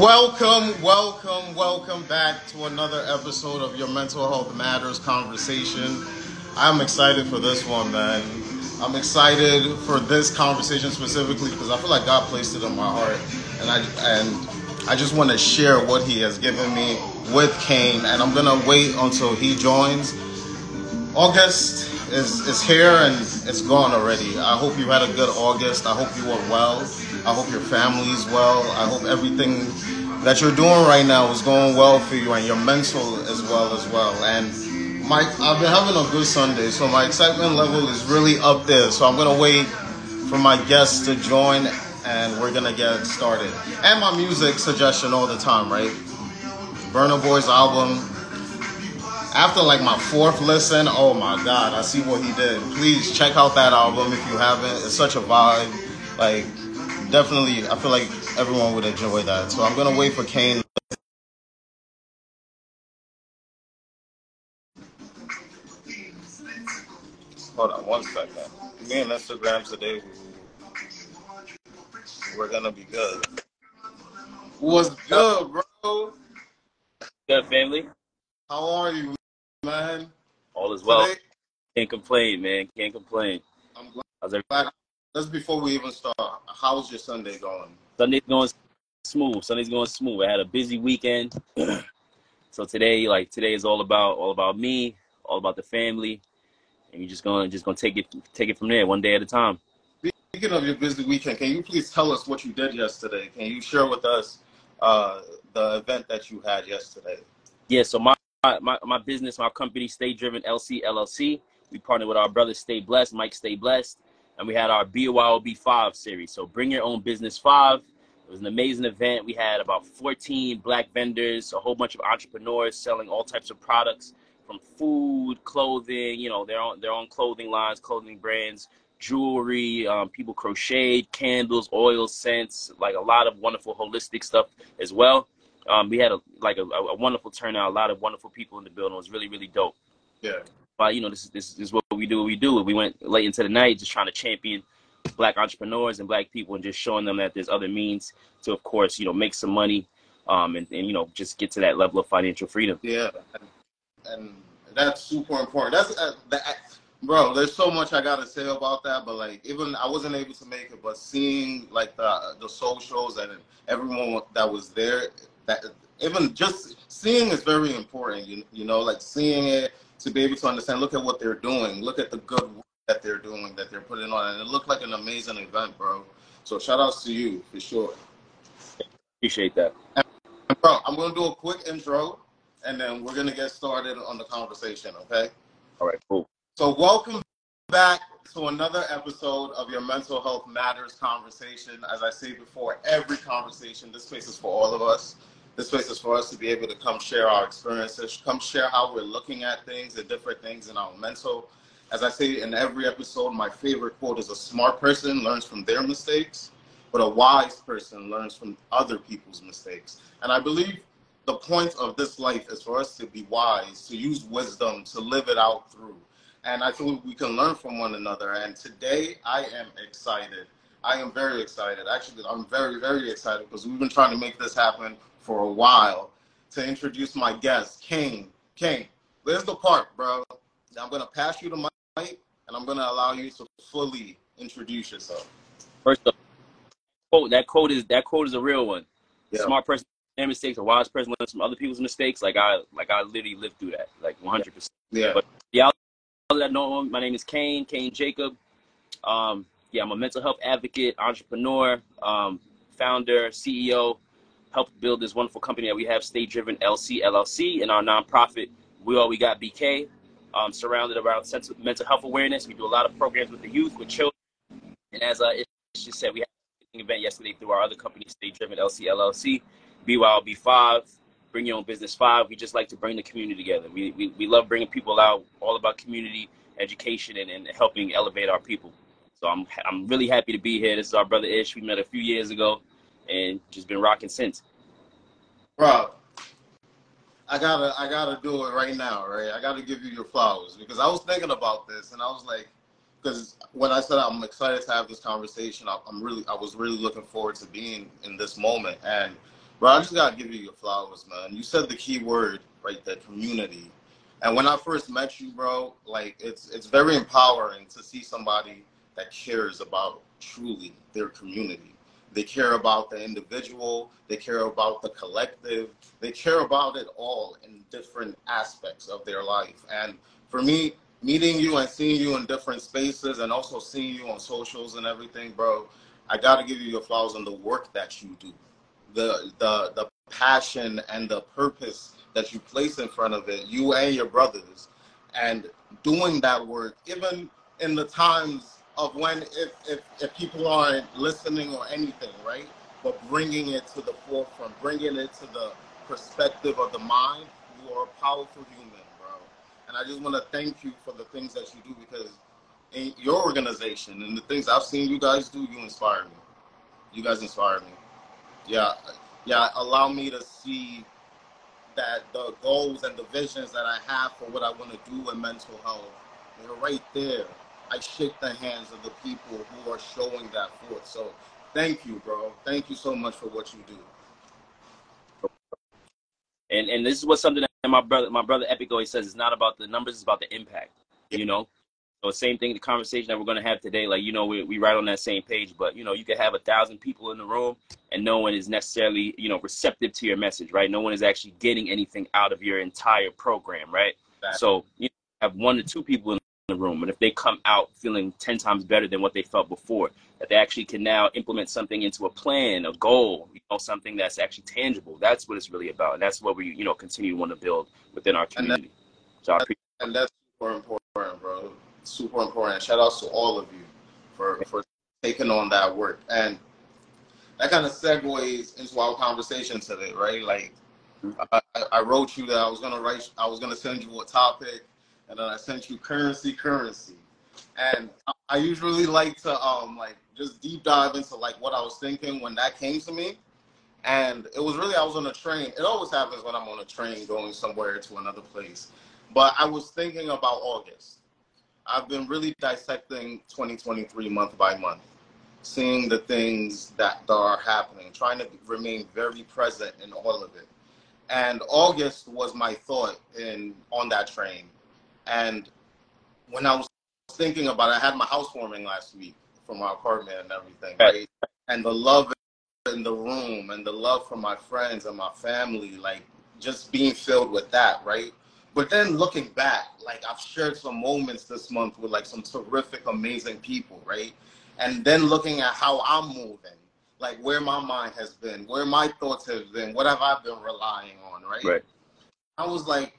Welcome, welcome, welcome back to another episode of your Mental Health Matters conversation. I'm excited for this one, man. I'm excited for this conversation specifically because I feel like God placed it in my heart, and I and I just want to share what He has given me with Kane, and I'm gonna wait until he joins. August is is here and it's gone already. I hope you had a good August. I hope you are well. I hope your family's well. I hope everything that you're doing right now is going well for you and your mental as well as well. And my I've been having a good Sunday, so my excitement level is really up there. So I'm gonna wait for my guests to join and we're gonna get started. And my music suggestion all the time, right? Burna Boy's album. After like my fourth listen, oh my god, I see what he did. Please check out that album if you haven't. It's such a vibe. Like definitely, I feel like everyone would enjoy that. So I'm gonna wait for Kane. Hold on one second. Me and Instagram today, we're gonna be good. What's good, bro? Good family. How are you, man? All is well. Today, Can't complain, man. Can't complain. I'm glad. How's every glad- That's before we even start. How's your Sunday going? Sunday's going smooth. Sunday's going smooth. I had a busy weekend. so today, like today is all about all about me, all about the family. And you're just gonna just gonna take it take it from there, one day at a time. Speaking of your busy weekend, can you please tell us what you did yesterday? Can you share with us uh, the event that you had yesterday? Yeah, so my my, my business, my company, Stay Driven LC LLC. We partnered with our brother Stay Blessed, Mike Stay Blessed, and we had our BYOB 5 series. So bring your own business 5. It was an amazing event. We had about 14 black vendors, a whole bunch of entrepreneurs selling all types of products from food, clothing, you know, their own their own clothing lines, clothing brands, jewelry, um, people crocheted, candles, oil scents, like a lot of wonderful holistic stuff as well. Um, we had a like a, a wonderful turnout, a lot of wonderful people in the building. It was really really dope. Yeah. But you know, this is this is what we do. What we do. We went late into the night, just trying to champion black entrepreneurs and black people, and just showing them that there's other means to, of course, you know, make some money, um, and, and you know, just get to that level of financial freedom. Yeah, and, that's super important. That's uh, that, bro. There's so much I gotta say about that, but like even I wasn't able to make it, but seeing like the the socials and everyone that was there, that even just seeing is very important. You you know, like seeing it to be able to understand. Look at what they're doing. Look at the good work that they're doing, that they're putting on, and it looked like an amazing event, bro. So shout outs to you for sure. Appreciate that. Bro, I'm gonna do a quick intro, and then we're gonna get started on the conversation. Okay. All right, cool. So welcome back to another episode of your Mental Health Matters conversation. As I say before, every conversation, this space is for all of us. This space is for us to be able to come share our experiences, come share how we're looking at things and different things in our mental. As I say in every episode, my favorite quote is a smart person learns from their mistakes, but a wise person learns from other people's mistakes. And I believe the point of this life is for us to be wise, to use wisdom, to live it out through. And I feel we can learn from one another. And today I am excited. I am very excited. Actually, I'm very, very excited because we've been trying to make this happen for a while to introduce my guest, Kane. Kane, there's the part, bro. I'm going to pass you the mic and I'm going to allow you to fully introduce yourself. First up, quote that quote is that quote is a real one. Yeah. Smart person mistakes, a wise person learns from other people's mistakes. Like I like I literally lived through that, like 100. percent Yeah. But yeah, that know my name is Kane, Kane Jacob. Um, yeah, I'm a mental health advocate, entrepreneur, um, founder, CEO. Helped build this wonderful company that we have, Stay Driven LC LLC, and our nonprofit. We all we got BK, um, surrounded around sense of mental health awareness. We do a lot of programs with the youth, with children, and as uh, it just said, we had an event yesterday through our other company, Stay Driven LC LLC, BYOB five. Bring your own business five. We just like to bring the community together. We, we, we love bringing people out, all about community education and, and helping elevate our people. So I'm I'm really happy to be here. This is our brother Ish. We met a few years ago, and just been rocking since. Bro, I gotta I gotta do it right now, right? I gotta give you your flowers because I was thinking about this and I was like, because when I said I'm excited to have this conversation, I, I'm really I was really looking forward to being in this moment. And Bro, I just gotta give you your flowers, man. You said the key word right there, community. And when I first met you, bro, like it's it's very empowering to see somebody that cares about truly their community. They care about the individual, they care about the collective, they care about it all in different aspects of their life. And for me, meeting you and seeing you in different spaces and also seeing you on socials and everything, bro, I gotta give you your flowers on the work that you do. The the the passion and the purpose that you place in front of it, you and your brothers, and doing that work, even in the times of when if, if, if people aren't listening or anything, right? But bringing it to the forefront, bringing it to the perspective of the mind, you are a powerful human, bro. And I just want to thank you for the things that you do because in your organization and the things I've seen you guys do, you inspire me. You guys inspire me. Yeah, yeah, allow me to see that the goals and the visions that I have for what I want to do in mental health, they're right there. I shake the hands of the people who are showing that forth. So thank you, bro. Thank you so much for what you do. And and this is what something that my brother my brother Epic always says. It's not about the numbers, it's about the impact. You know, so same thing, the conversation that we're going to have today, like, you know, we, we right on that same page, but, you know, you could have a thousand people in the room and no one is necessarily, you know, receptive to your message, right? No one is actually getting anything out of your entire program, right? Exactly. So you have one to two people in the room. And if they come out feeling 10 times better than what they felt before, that they actually can now implement something into a plan, a goal, you know, something that's actually tangible. That's what it's really about. And that's what we, you know, continue to want to build within our community. And, that, so I appreciate and that's super important, bro super important. Shout outs to all of you for, for taking on that work. And that kind of segues into our conversation today, right? Like mm-hmm. I, I wrote you that I was gonna write I was gonna send you a topic and then I sent you currency currency. And I usually like to um like just deep dive into like what I was thinking when that came to me. And it was really I was on a train. It always happens when I'm on a train going somewhere to another place. But I was thinking about August I've been really dissecting 2023 month by month, seeing the things that are happening, trying to remain very present in all of it. And August was my thought in on that train. And when I was thinking about it, I had my housewarming last week for my apartment and everything, right? And the love in the room and the love from my friends and my family, like just being filled with that, right? But then looking back, like I've shared some moments this month with like some terrific, amazing people, right? And then looking at how I'm moving, like where my mind has been, where my thoughts have been, what have I been relying on, right? Right. I was like,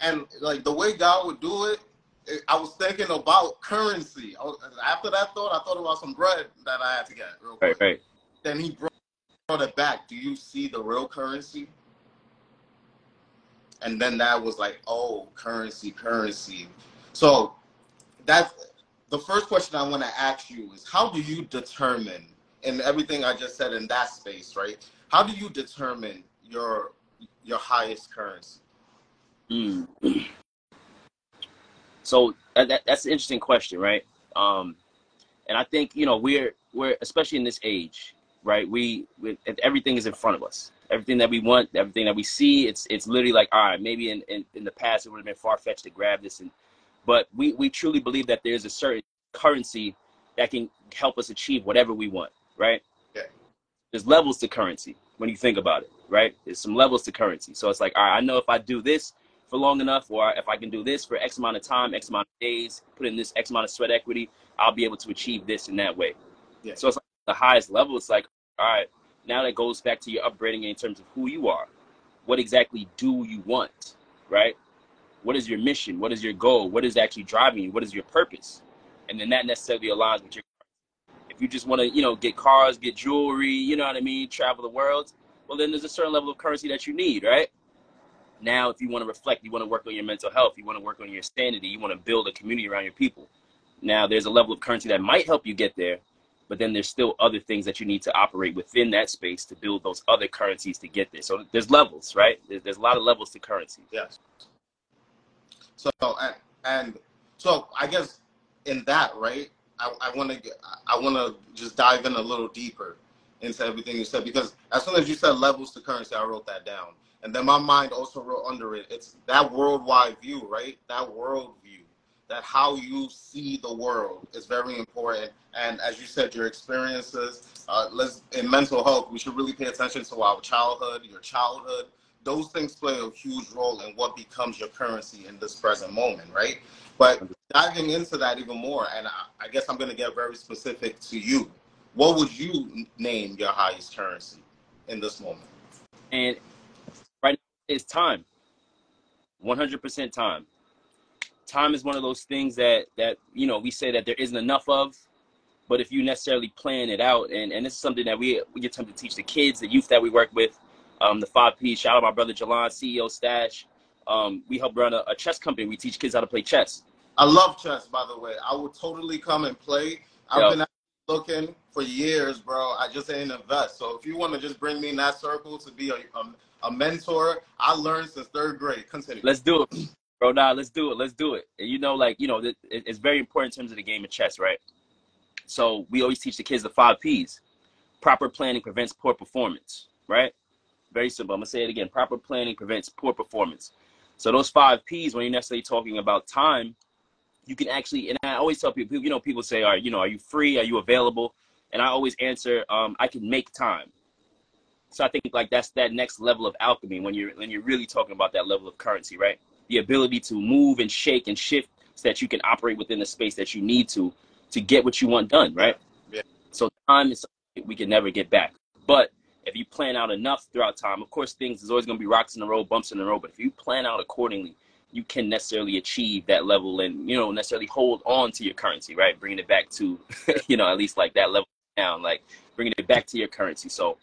and like the way God would do it, I was thinking about currency. Was, after that thought, I thought about some bread that I had to get. Real quick. Right, right. Then he brought it back. Do you see the real currency? and then that was like, oh, currency, currency. So that's the first question I want to ask you is how do you determine in everything I just said in that space, right? How do you determine your your highest currency? Mm. So that, that's an interesting question, right? Um, and I think you know we're we're especially in this age, right? We, we everything is in front of us everything that we want, everything that we see. It's it's literally like, all right, maybe in, in, in the past it would have been far fetched to grab this, and but we we truly believe that there's a certain currency that can help us achieve whatever we want, right? Yeah. There's levels to currency when you think about it, right? There's some levels to currency. So it's like, all right, I know if I do this for long enough, or if I can do this for X amount of time, X amount of days, put in this X amount of sweat equity, I'll be able to achieve this in that way. Yeah. So it's like the highest level. It's like, all right, now that goes back to your upbringing in terms of who you are. What exactly do you want, right? What is your mission? What is your goal? What is actually driving you? What is your purpose? And then that necessarily aligns with your. If you just want to, you know, get cars, get jewelry, you know what I mean, travel the world, well, then there's a certain level of currency that you need, right? Now, if you want to reflect, you want to work on your mental health, you want to work on your sanity, you want to build a community around your people. Now, there's a level of currency that might help you get there, but then there's still other things that you need to operate within that space to build those other currencies to get there. So there's levels, right? There's, there's a lot of levels to currency. Yes. So and, and so I guess in that, right? I, want to I want to just dive in a little deeper. into everything you said because as soon as you said levels to currency, I wrote that down. And then my mind also wrote under it, it's that worldwide view, right? That world view, that how you see the world is very important. And as you said, your experiences, uh, let's, in mental health, we should really pay attention to our childhood, your childhood. Those things play a huge role in what becomes your currency in this present moment, right? But diving into that even more, and I, I guess I'm going to get very specific to you. What would you name your highest currency in this moment? And it's time. 100% time. Time is one of those things that that you know we say that there isn't enough of, but if you necessarily plan it out, and and this is something that we we get time to teach the kids, the youth that we work with, um, the five P. Shout out my brother Jalon, CEO Stash. Um, we help run a, a chess company. We teach kids how to play chess. I love chess, by the way. I will totally come and play. I've Yo. been looking for years, bro. I just ain't invest. So if you want to just bring me in that circle to be a, a, a mentor, I learned since third grade. Continue. Let's do it, bro. Nah, let's do it. Let's do it. And you know, like you know, it, it's very important in terms of the game of chess, right? So we always teach the kids the five P's. Proper planning prevents poor performance, right? Very simple. I'm gonna say it again. Proper planning prevents poor performance. So those five P's, when you're necessarily talking about time, you can actually, and I always tell people, you know, people say, "Are you know, are you free? Are you available?" And I always answer, um, "I can make time." So I think like that's that next level of alchemy when you're when you're really talking about that level of currency, right? The ability to move and shake and shift so that you can operate within the space that you need to to get what you want done, right? Yeah. So time is something we can never get back. But if you plan out enough throughout time, of course, things is always going to be rocks in the road, bumps in the road. But if you plan out accordingly, you can necessarily achieve that level and you know necessarily hold on to your currency, right? Bringing it back to you know at least like that level down, like bringing it back to your currency. So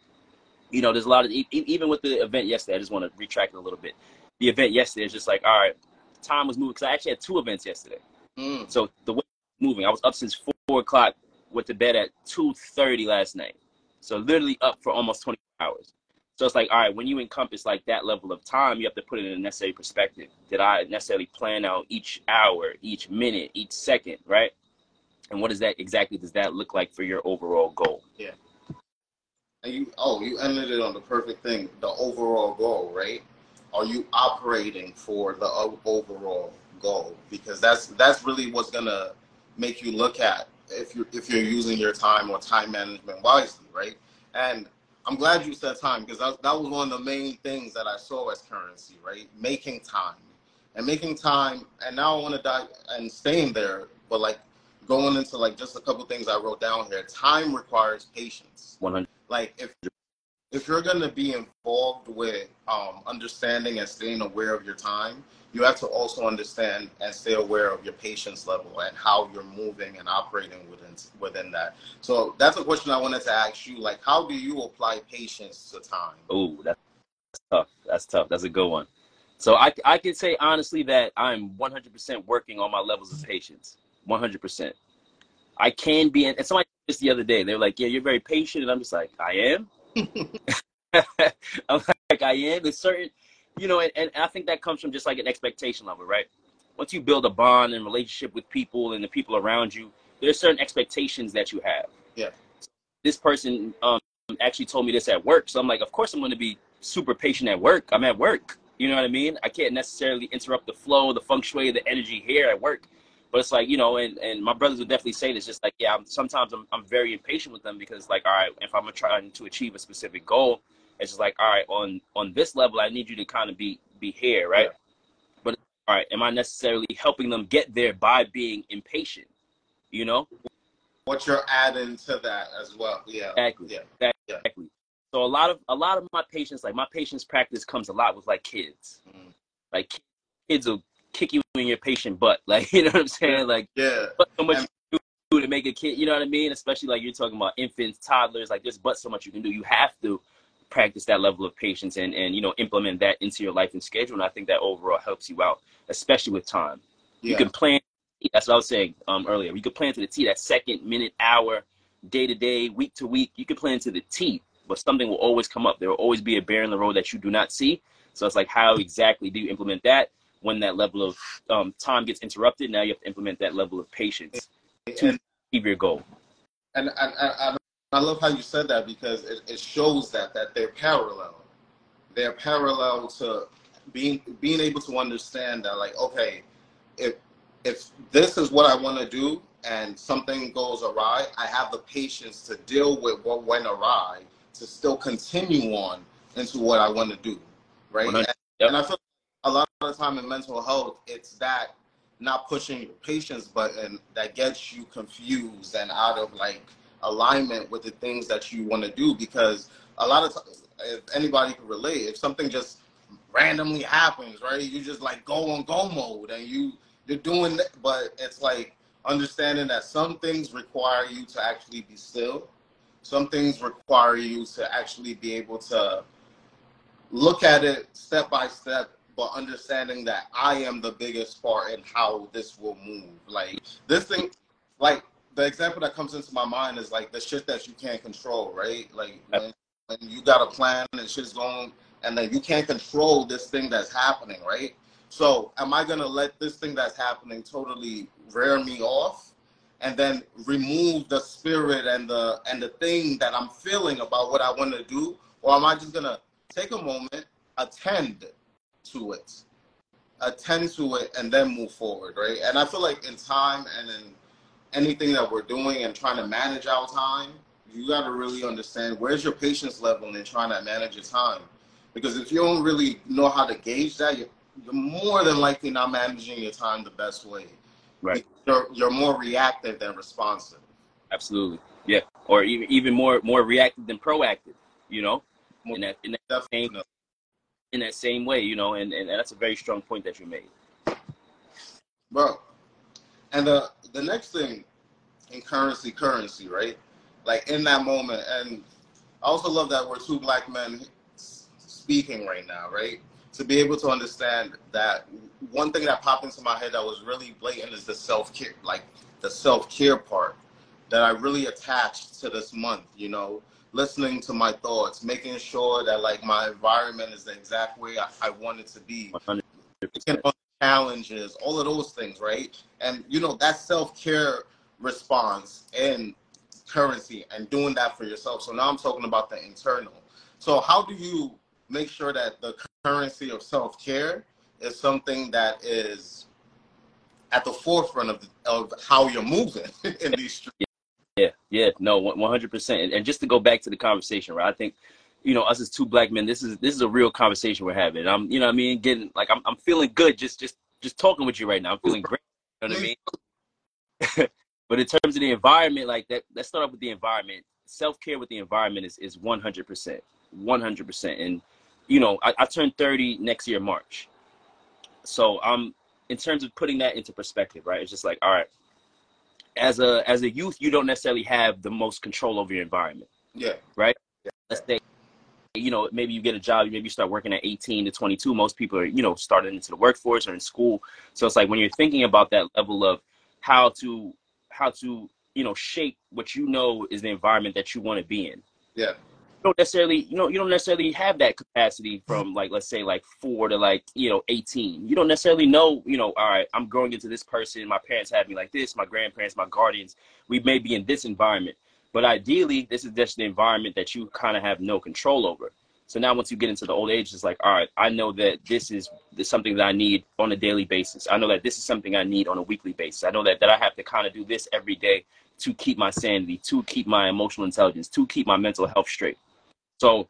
you know, there's a lot of even with the event yesterday. I just want to retract it a little bit. The event yesterday is just like all right, time was moving because I actually had two events yesterday. Mm. So the way moving, I was up since four o'clock, went to bed at two thirty last night. So literally up for almost twenty hours. So it's like, all right, when you encompass like that level of time, you have to put it in a necessary perspective. Did I necessarily plan out each hour, each minute, each second, right? And what does that exactly does that look like for your overall goal? Yeah. And you oh, you ended it on the perfect thing, the overall goal, right? Are you operating for the overall goal? Because that's that's really what's gonna make you look at if you if you're using your time or time management wisely, right? And I'm glad you said time because that, that was one of the main things that I saw as currency, right? Making time and making time. And now I want to die and staying there, but like going into like just a couple things I wrote down here. Time requires patience. 100. Like if if you're going to be involved with um, understanding and staying aware of your time, you have to also understand and stay aware of your patience level and how you're moving and operating within within that. So that's a question I wanted to ask you. Like, how do you apply patience to time? Oh, that's tough. That's tough. That's a good one. So I I can say honestly that I'm 100% working on my levels of patience. 100%. I can be, and somebody just the other day, they were like, "Yeah, you're very patient," and I'm just like, "I am." I'm like, I am. There's certain, you know, and, and I think that comes from just like an expectation level, right? Once you build a bond and relationship with people and the people around you, there's certain expectations that you have. Yeah. This person um, actually told me this at work, so I'm like, of course I'm going to be super patient at work. I'm at work. You know what I mean? I can't necessarily interrupt the flow, the feng shui, the energy here at work. But it's like, you know, and, and my brothers would definitely say this, just like, yeah, I'm, sometimes I'm, I'm very impatient with them because like, all right, if I'm trying to achieve a specific goal, it's just like, all right, on, on this level, I need you to kind of be, be here. Right. Yeah. But all right, am I necessarily helping them get there by being impatient? You know? What you're adding to that as well. Yeah. Exactly. Yeah. Exactly. So a lot of, a lot of my patience, like my patience practice comes a lot with like kids. Mm. Like kids will kick you in your patient butt. Like, you know what I'm saying? Like, yeah. so much you do to make a kid, you know what I mean? Especially like you're talking about infants, toddlers, like there's but so much you can do. You have to practice that level of patience and, and, you know, implement that into your life and schedule. And I think that overall helps you out, especially with time. Yeah. You can plan. That's what I was saying um, earlier. You can plan to the T that second, minute, hour, day to day, week to week. You can plan to the T, but something will always come up. There will always be a bear in the road that you do not see. So it's like, how exactly do you implement that? When that level of um, time gets interrupted, now you have to implement that level of patience to and, achieve your goal. And I, I, I I love how you said that because it, it shows that that they're parallel. They're parallel to being being able to understand that like okay, if if this is what I want to do and something goes awry, I have the patience to deal with what went awry to still continue on into what I want to do, right? And, yep. and, I feel a lot of the time in mental health, it's that not pushing your patience button that gets you confused and out of like alignment with the things that you want to do because a lot of times, if anybody can relate, if something just randomly happens, right? You just like go on go mode and you you're doing that, but it's like understanding that some things require you to actually be still. Some things require you to actually be able to look at it step by step, but understanding that I am the biggest part in how this will move. Like this thing, like the example that comes into my mind is like the shit that you can't control, right? Like when, when you got a plan and shit's going, and then you can't control this thing that's happening, right? So am I gonna let this thing that's happening totally rear me off and then remove the spirit and the and the thing that I'm feeling about what I want to do? Or am I just gonna take a moment, attend to it, attend to it, and then move forward, right? And I feel like in time and in anything that we're doing and trying to manage our time, you got to really understand where's your patience level in trying to manage your time. Because if you don't really know how to gauge that, you're, you're more than likely not managing your time the best way. Right. You're, you're more reactive than responsive. Absolutely. Yeah. Or even even more more reactive than proactive. You know, in that in that same in that same way. You know, and and that's a very strong point that you made. Bro, and the the next thing in currency, currency, right? Like in that moment, and I also love that we're two black men speaking right now, right? To be able to understand that one thing that popped into my head that was really blatant is the self care, like the self care part that I really attached to this month, you know, listening to my thoughts, making sure that like my environment is the exact way I, I want it to be. 100%. Challenges, all of those things, right? And you know, that self care response and currency and doing that for yourself. So now I'm talking about the internal. So how do you make sure that the currency of self care is something that is at the forefront of, of how you're moving in these streets. Yeah, yeah, no, one hundred percent. And just to go back to the conversation, right? I think, you know, us as two black men, this is this is a real conversation we're having. I'm, you know, I mean, getting like I'm, I'm feeling good just just just talking with you right now. I'm feeling great. You know what I mean? but in terms of the environment, like that, let's start off with the environment. Self care with the environment is is one hundred percent, one hundred percent. And you know, I, I turn 30 next year, March. So I'm in terms of putting that into perspective, right? It's just like, all right, as a as a youth, you don't necessarily have the most control over your environment. Yeah. Right? Yeah. Let's say, you know, maybe you get a job, maybe you start working at 18 to 22. Most people are, you know, starting into the workforce or in school. So it's like when you're thinking about that level of how to how to, you know, shape what you know is the environment that you want to be in. Yeah don't necessarily you know you don't necessarily have that capacity from like let's say like four to like you know 18 you don't necessarily know you know all right i'm growing into this person. My parents have me like this. My grandparents my guardians. We may be in this environment. But ideally this is just the environment that you kind of have no control over. So now once you get into the old age it's like all right i know that this is, this is something that i need on a daily basis. I know that this is something i need on a weekly basis. I know that, that i have to kind of do this every day to keep my sanity to keep my emotional intelligence to keep my mental health straight so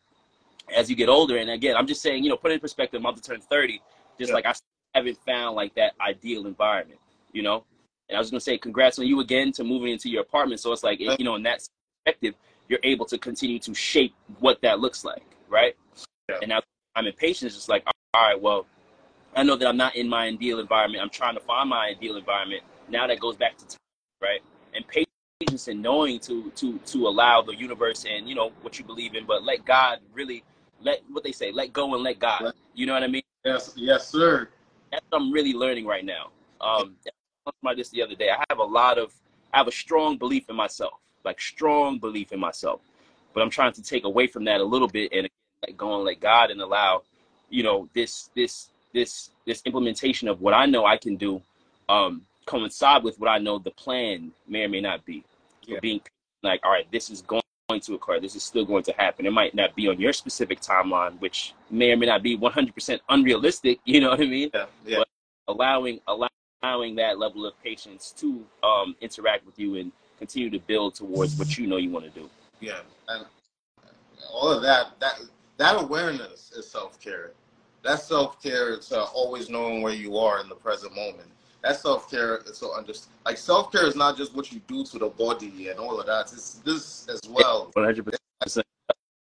as you get older, and again, I'm just saying, you know, put it in perspective, I'm about to turn 30, just yeah. like I haven't found like that ideal environment, you know? And I was gonna say, congrats on you again to moving into your apartment. So it's like, you know, in that perspective, you're able to continue to shape what that looks like, right? Yeah. And now I'm impatient. It's just like, all right, well, I know that I'm not in my ideal environment. I'm trying to find my ideal environment. Now that goes back to time, right? And patience patience and knowing to to to allow the universe and you know what you believe in, but let God really let what they say, let go and let God. You know what I mean? Yes, yes, sir. That's what I'm really learning right now. Um, about this the other day. I have a lot of, I have a strong belief in myself, like strong belief in myself, but I'm trying to take away from that a little bit and let go and let God and allow, you know, this this this this implementation of what I know I can do, um, coincide with what I know the plan may or may not be. Yeah. being like, all right, this is going to occur. This is still going to happen. It might not be on your specific timeline, which may or may not be 100% unrealistic. You know what I mean? Yeah, yeah. But allowing allowing that level of patience to um, interact with you and continue to build towards what you know you want to do. Yeah, and all of that that that awareness is self care. That self care is uh, always knowing where you are in the present moment. That self care is so under like self care is not just what you do to the body and all of that. It's this as well. One hundred percent.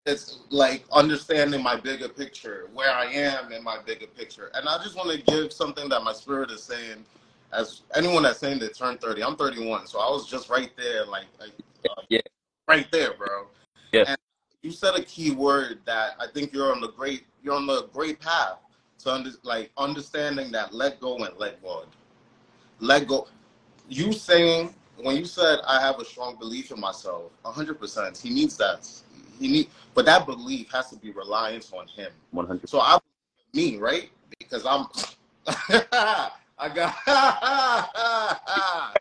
It's like understanding my bigger picture, where I am in my bigger picture, and I just want to give something that my spirit is saying. As anyone that's saying they turned thirty, I'm 31, so I was just right there, like, like uh, yeah, right there, bro. Yeah. And you said a key word that I think you're on the great you're on the great path to under, like understanding that let go and let God. Let go. You saying when you said I have a strong belief in myself, hundred percent. He needs that. He need, but that belief has to be reliance on him. one hundred. So I, me, right? Because I'm, I got.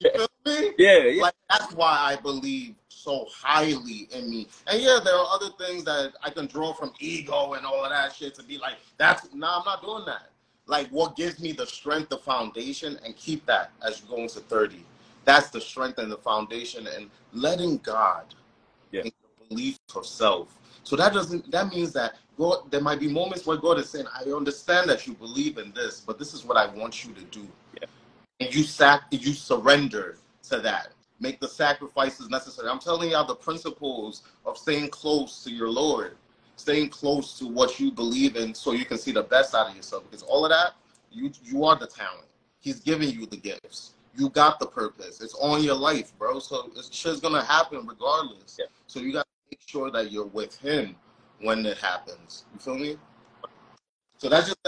you feel me? Yeah, yeah. Like that's why I believe so highly in me. And yeah, there are other things that I can draw from ego and all of that shit to be like, that's no, nah, I'm not doing that. Like what gives me the strength, the foundation, and keep that as you go into 30. That's the strength and the foundation and letting God Yeah. and your belief. So that doesn't that means that God there might be moments where God is saying, I understand that you believe in this, but this is what I want you to do. Yeah. And you sac you surrender to that make the sacrifices necessary. I'm telling y'all the principles of staying close to your Lord, staying close to what you believe in so you can see the best out of yourself. Because all of that, you you are the talent. He's giving you the gifts. You got the purpose. It's on your life, bro. So it's shit's gonna happen regardless. Yeah. So you gotta make sure that you're with him when it happens. You feel me? So that's just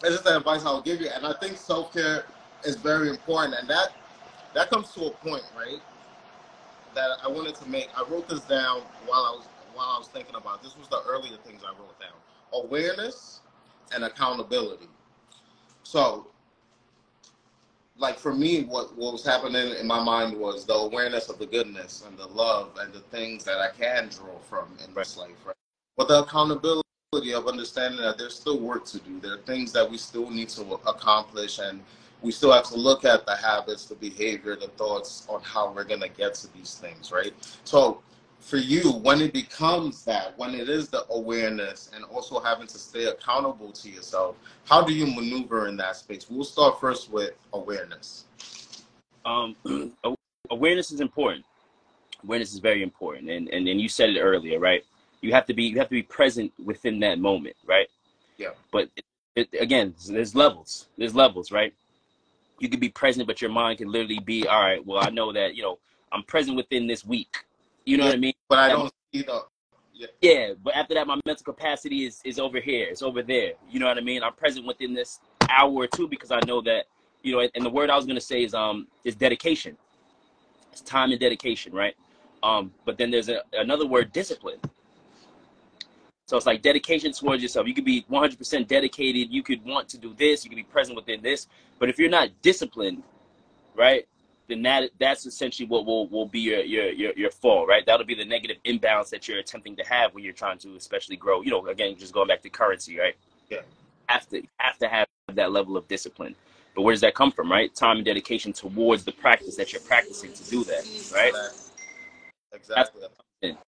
that's just the advice I'll give you. And I think self care is very important. And that that comes to a point, right? That I wanted to make. I wrote this down while I was while I was thinking about. This was the earlier things I wrote down: awareness and accountability. So, like for me, what what was happening in my mind was the awareness of the goodness and the love and the things that I can draw from in this life, right? But the accountability of understanding that there's still work to do. There are things that we still need to accomplish and we still have to look at the habits, the behavior, the thoughts on how we're going to get to these things, right? So, for you, when it becomes that, when it is the awareness and also having to stay accountable to yourself, how do you maneuver in that space? We'll start first with awareness. Um, awareness is important. Awareness is very important, and, and and you said it earlier, right? You have to be you have to be present within that moment, right? Yeah. But it, it, again, there's levels. There's levels, right? you could be present, but your mind can literally be, all right, well, I know that, you know, I'm present within this week. You know yeah, what I mean? But I don't see the. Yeah. yeah, but after that, my mental capacity is, is over here. It's over there. You know what I mean? I'm present within this hour or two because I know that, you know, and the word I was going to say is um is dedication. It's time and dedication, right? Um, but then there's a, another word, discipline. So it's like dedication towards yourself. You could be 100% dedicated. You could want to do this. You could be present within this. But if you're not disciplined, right, then that that's essentially what will, will be your, your your your fall, right? That'll be the negative imbalance that you're attempting to have when you're trying to especially grow. You know, again, just going back to currency, right? Yeah. Have to have to have that level of discipline. But where does that come from, right? Time and dedication towards the practice that you're practicing to do that, right? Exactly. exactly.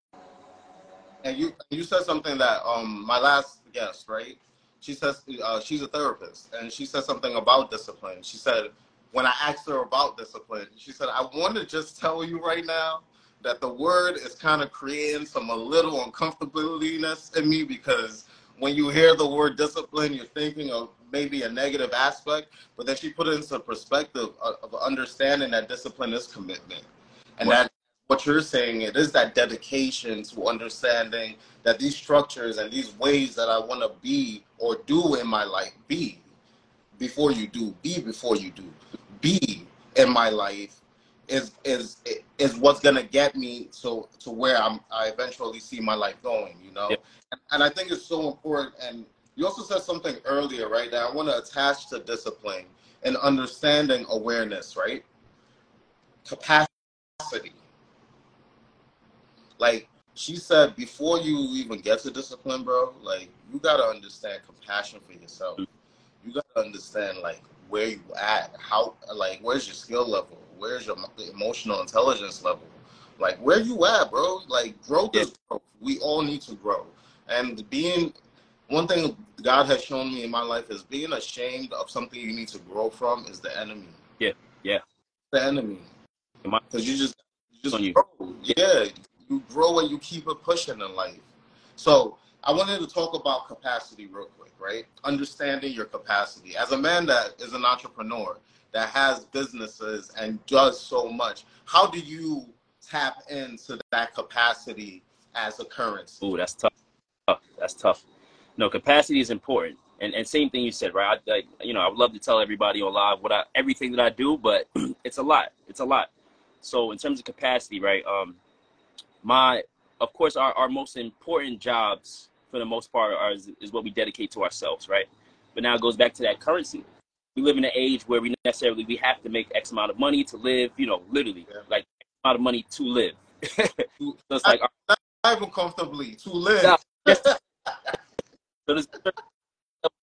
And you you said something that um my last guest, right? She says uh, she's a therapist, and she said something about discipline. She said when I asked her about discipline, she said I want to just tell you right now that the word is kind of creating some a little uncomfortabilityness in me because when you hear the word discipline, you're thinking of maybe a negative aspect, but then she put it into perspective of, of understanding that discipline is commitment, and that what you're saying it is that dedication to understanding that these structures and these ways that I want to be or do in my life be before you do be before you do be in my life is is is what's gonna get me to to where I'm I eventually see my life going you know Yep. and, and I think it's so important and you also said something earlier right that I want to attach to discipline and understanding awareness right capacity like she said, before you even get to discipline, bro, like you gotta understand compassion for yourself. Mm-hmm. You gotta understand like where you at, how like where's your skill level, where's your emotional intelligence level, like where you at, bro. Like growth is growth. We all need to grow, and being one thing God has shown me in my life is being ashamed of something you need to grow from is the enemy. Yeah, yeah, the enemy. Because you just you just grow. Yeah, you grow and you keep it pushing in life. So I wanted to talk about capacity real quick, right? Understanding your capacity. As a man that is an entrepreneur that has businesses and does so much, how do you tap into that capacity as a currency? Oh, that's tough. That's tough. No, capacity is important. And, and same thing you said, right? I, I, you know, I would love to tell everybody on live what I, everything that I do, but it's a lot. It's a lot. So in terms of capacity, right? Um, my of course our, our most important jobs for the most part are, is, is what we dedicate to ourselves right? But now it goes back to that currency. We live in an age where we necessarily we have to make x amount of money to live you know literally yeah. like x amount of money to live. So it's like not, not even comfortably to live. So there's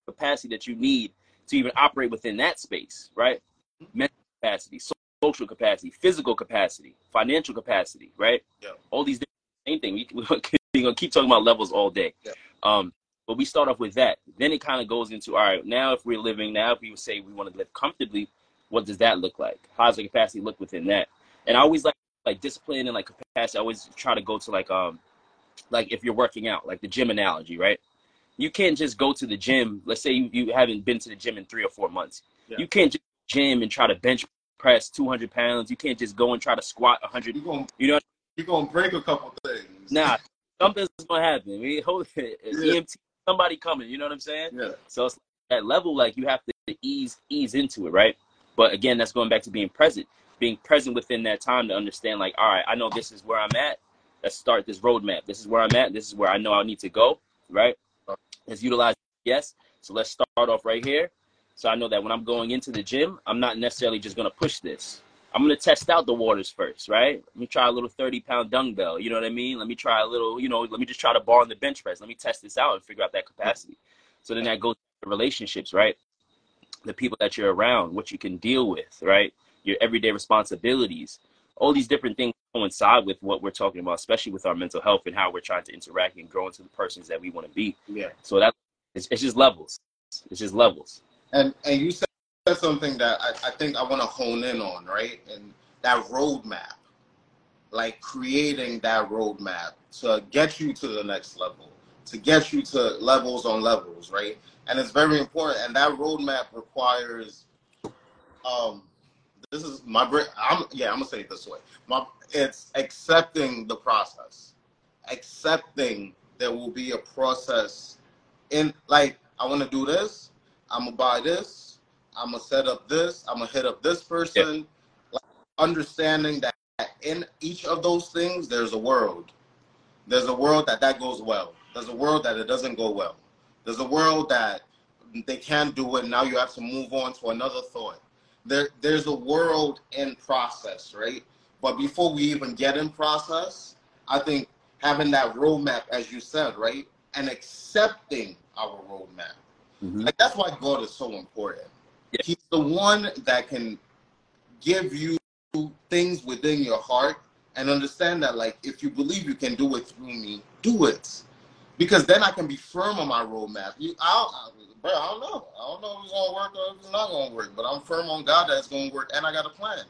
capacity that you need to even operate within that space right? Mm-hmm. Mental capacity social capacity, physical capacity, financial capacity, right? Yeah. All these same thing. We, we're gonna keep talking about levels all day. Yeah. Um, but we start off with that. Then it kind of goes into all right. Now, if we're living, now if we say we want to live comfortably, what does that look like? How does the capacity look within that? And I always like like discipline and like capacity. I always try to go to like um like if you're working out, like the gym analogy, right? You can't just go to the gym. Let's say you, you haven't been to the gym in three or four months. Yeah. You can't just gym and try to bench press 200 pounds. You can't just go and try to squat 100. You're gonna, you know, you're gonna break a couple things. Nah, something's gonna happen. We hold it. Yeah. EMT, somebody coming. You know what I'm saying? Yeah. So it's that level, like you have to ease ease into it, right? But again, that's going back to being present, being present within that time to understand, like, all right, I know this is where I'm at. Let's start this roadmap. This is where I'm at. This is where I know I need to go, right? Let's utilize yes. So let's start off right here so I know that when I'm going into the gym, I'm not necessarily just to push this. I'm to test out the waters first, right? Let me try a little 30 pound dumbbell. You know what I mean? Let me try a little, you know, let me just try to bar on the bench press. Let me test this out and figure out that capacity. So then that goes to relationships, right? The people that you're around, what you can deal with, right? Your everyday responsibilities. All these different things coincide with what we're talking about, especially with our mental health and how we're trying to interact and grow into the persons that we want to be. Yeah. So that it's, it's just levels. It's just levels. And and you said something that I, I think I want to hone in on, right? And that roadmap, like creating that roadmap to get you to the next level, to get you to levels on levels, right? And it's very important. And that roadmap requires, um, this is my. I'm yeah, I'm gonna say it this way. My it's accepting the process, accepting there will be a process in like I want to do this I'm gonna buy this. I'm gonna set up this. I'm gonna hit up this person. Yeah. Like, understanding that in each of those things, there's a world. There's a world that that goes well. There's a world that it doesn't go well. There's a world that they can't do it. Now you have to move on to another thought. There, there's a world in process, right? But before we even get in process, I think having that roadmap, as you said, right, and accepting our roadmap Mm-hmm. Like that's why God is so important. Yeah. He's the one that can give you things within your heart and understand that like if you believe you can do it through me, do it. Because then I can be firm on my roadmap. You I, bro, I don't know. I don't know if it's gonna work or if it's not gonna work, but I'm firm on God that it's gonna work and I got a plan.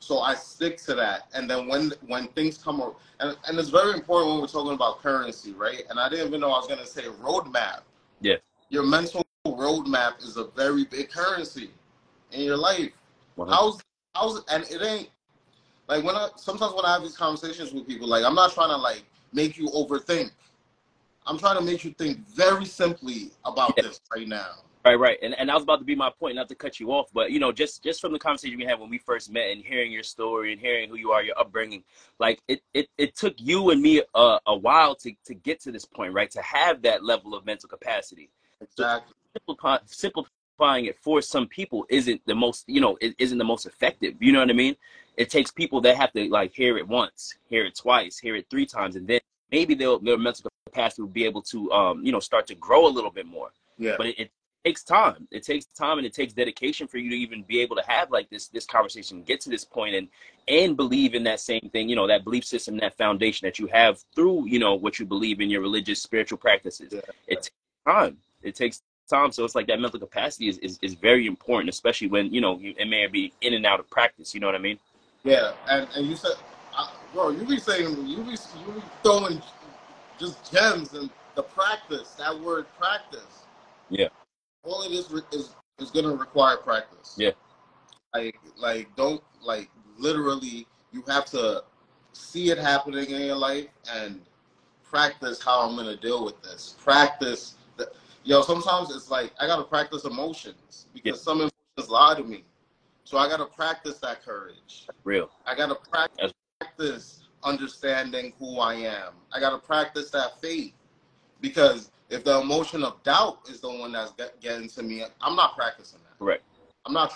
So I stick to that. And then when when things come up and, and it's very important when we're talking about currency, right? And I didn't even know I was gonna say roadmap yeah. Your mental roadmap is a very big currency in your life. How's how's and it ain't like when I sometimes when I have these conversations with people, like I'm not trying to like make you overthink. I'm trying to make you think very simply about yeah. this right now. Right, right, and and that was about to be my point, not to cut you off, but you know, just just from the conversation we had when we first met, and hearing your story and hearing who you are, your upbringing, like it it, it took you and me a, a while to to get to this point, right? To have that level of mental capacity. Exactly. So simplifying it for some people isn't the most, you know, it isn't the most effective. You know what I mean? it takes people that have to like hear it once, hear it twice, hear it three times, and then maybe they'll, their mental capacity will be able to, um, you know, start to grow a little bit more. Yeah. But it, it takes time. It takes time and it takes dedication for you to even be able to have like this this conversation, get to this point, and and believe in that same thing. You know, that belief system, that foundation that you have through you know what you believe in your religious spiritual practices. Yeah. It takes time. It takes time. So it's like that mental capacity is, is, is very important, especially when you know you, it may be in and out of practice. You know what I mean? Yeah, and, and you said, uh, bro, you be saying you be you be throwing just gems and the practice. That word practice. Yeah. All it is is is gonna require practice. Yeah. Like like don't like literally you have to see it happening in your life and practice how I'm gonna deal with this. Practice yo. Sometimes it's like I gotta practice emotions because Yeah. some emotions lie to me. So I gotta practice that courage. Real. I gotta practice, practice understanding who I am. I gotta practice that faith because if the emotion of doubt is the one that's get, getting to me, I'm not practicing that. Correct. I'm not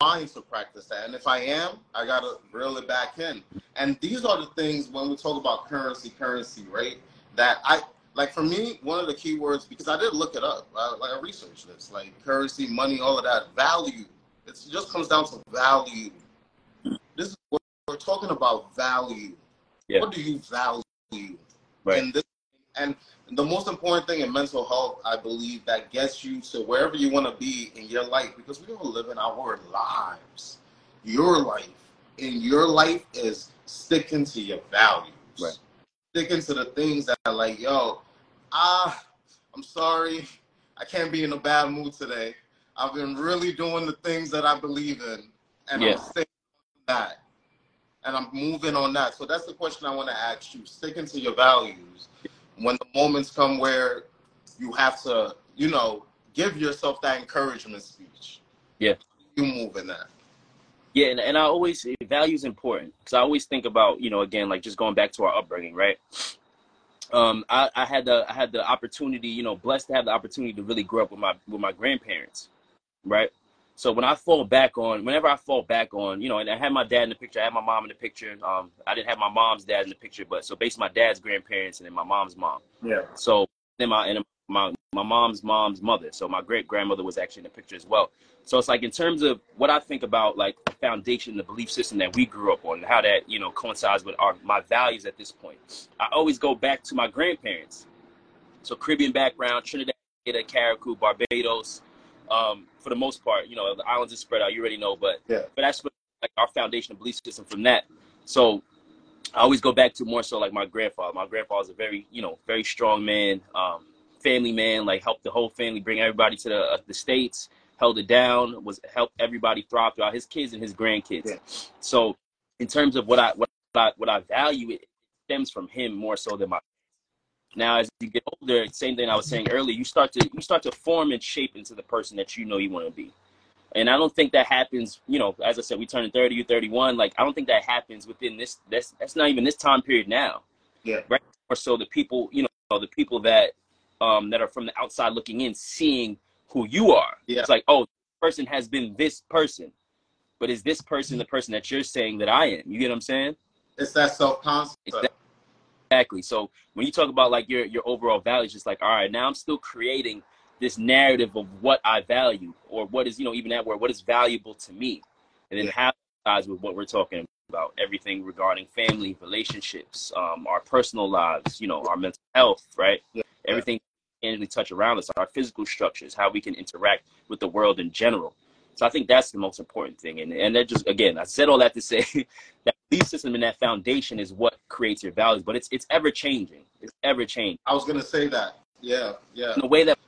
trying to practice that. And if I am, I gotta reel it back in. And these are the things when we talk about currency, currency, right? That I like for me, one of the key words because I did look it up. I, like I researched this, like currency, money, all of that, value. It just comes down to value. This is what we're talking about value. Yeah. What do you value? Right. And this and the most important thing in mental health, I believe, that gets you to wherever you want to be in your life, because we all live in our lives. Your life, in your life, is sticking to your values. Right. Sticking to the things that are like, yo, ah, I'm sorry, I can't be in a bad mood today. I've been really doing the things that I believe in, and Yeah. I'm sticking to that, and I'm moving on that. So that's the question I want to ask you: sticking to your values when the moments come where you have to, you know, give yourself that encouragement speech. Yeah. You move in that. Yeah, and, and I always value is important because I always think about you know again like just going back to our upbringing, right? Um, I, I had the I had the opportunity, you know, blessed to have the opportunity to really grow up with my with my grandparents, right? So when I fall back on, whenever I fall back on, you know, and I had my dad in the picture, I had my mom in the picture. Um, I didn't have my mom's dad in the picture, but so basically my dad's grandparents and then my mom's mom. Yeah. So then my and my my mom's mom's mother. So my great grandmother was actually in the picture as well. So it's like in terms of what I think about like the foundation, the belief system that we grew up on, and how that you know coincides with our my values at this point. I always go back to my grandparents. So Caribbean background, Trinidad, Carriacou, Barbados. Um, for the most part, you know, the islands are spread out. You already know, but Yeah. but that's what, like our foundation belief system from that. So I always go back to more so like my grandfather. My grandfather was a very, you know, very strong man, um, family man. Like helped the whole family bring everybody to the uh, the states, held it down, was helped everybody thrive throughout his kids and his grandkids. Yeah. So in terms of what I what I what I value, it stems from him more so than my. Now, as you get older, same thing I was saying earlier, you start to you start to form and shape into the person that you know you want to be. And I don't think that happens, you know, as I said, we turn 30, you're 31. Like, I don't think that happens within this, that's, that's not even this time period now. Yeah. Right. Or so the people, you know, the people that, um, that are from the outside looking in, seeing who you are. Yeah. It's like, oh, this person has been this person, but is this person the person that you're saying that I am? You get what I'm saying? It's that self concept. Exactly. So when you talk about like your your overall values, it's like all right, now I'm still creating this narrative of what I value or what is you know even that word what is valuable to me, and then Yeah. how it ties with what we're talking about everything regarding family relationships, um, our personal lives, you know, our mental health, right? Yeah. Everything tangibly touch around us, our physical structures, how we can interact with the world in general. So I think that's the most important thing. And and that just again, I said all that to say that belief system and that foundation is what creates your values, but it's it's ever changing. It's ever changing. I was gonna say that. Yeah, yeah. In the way that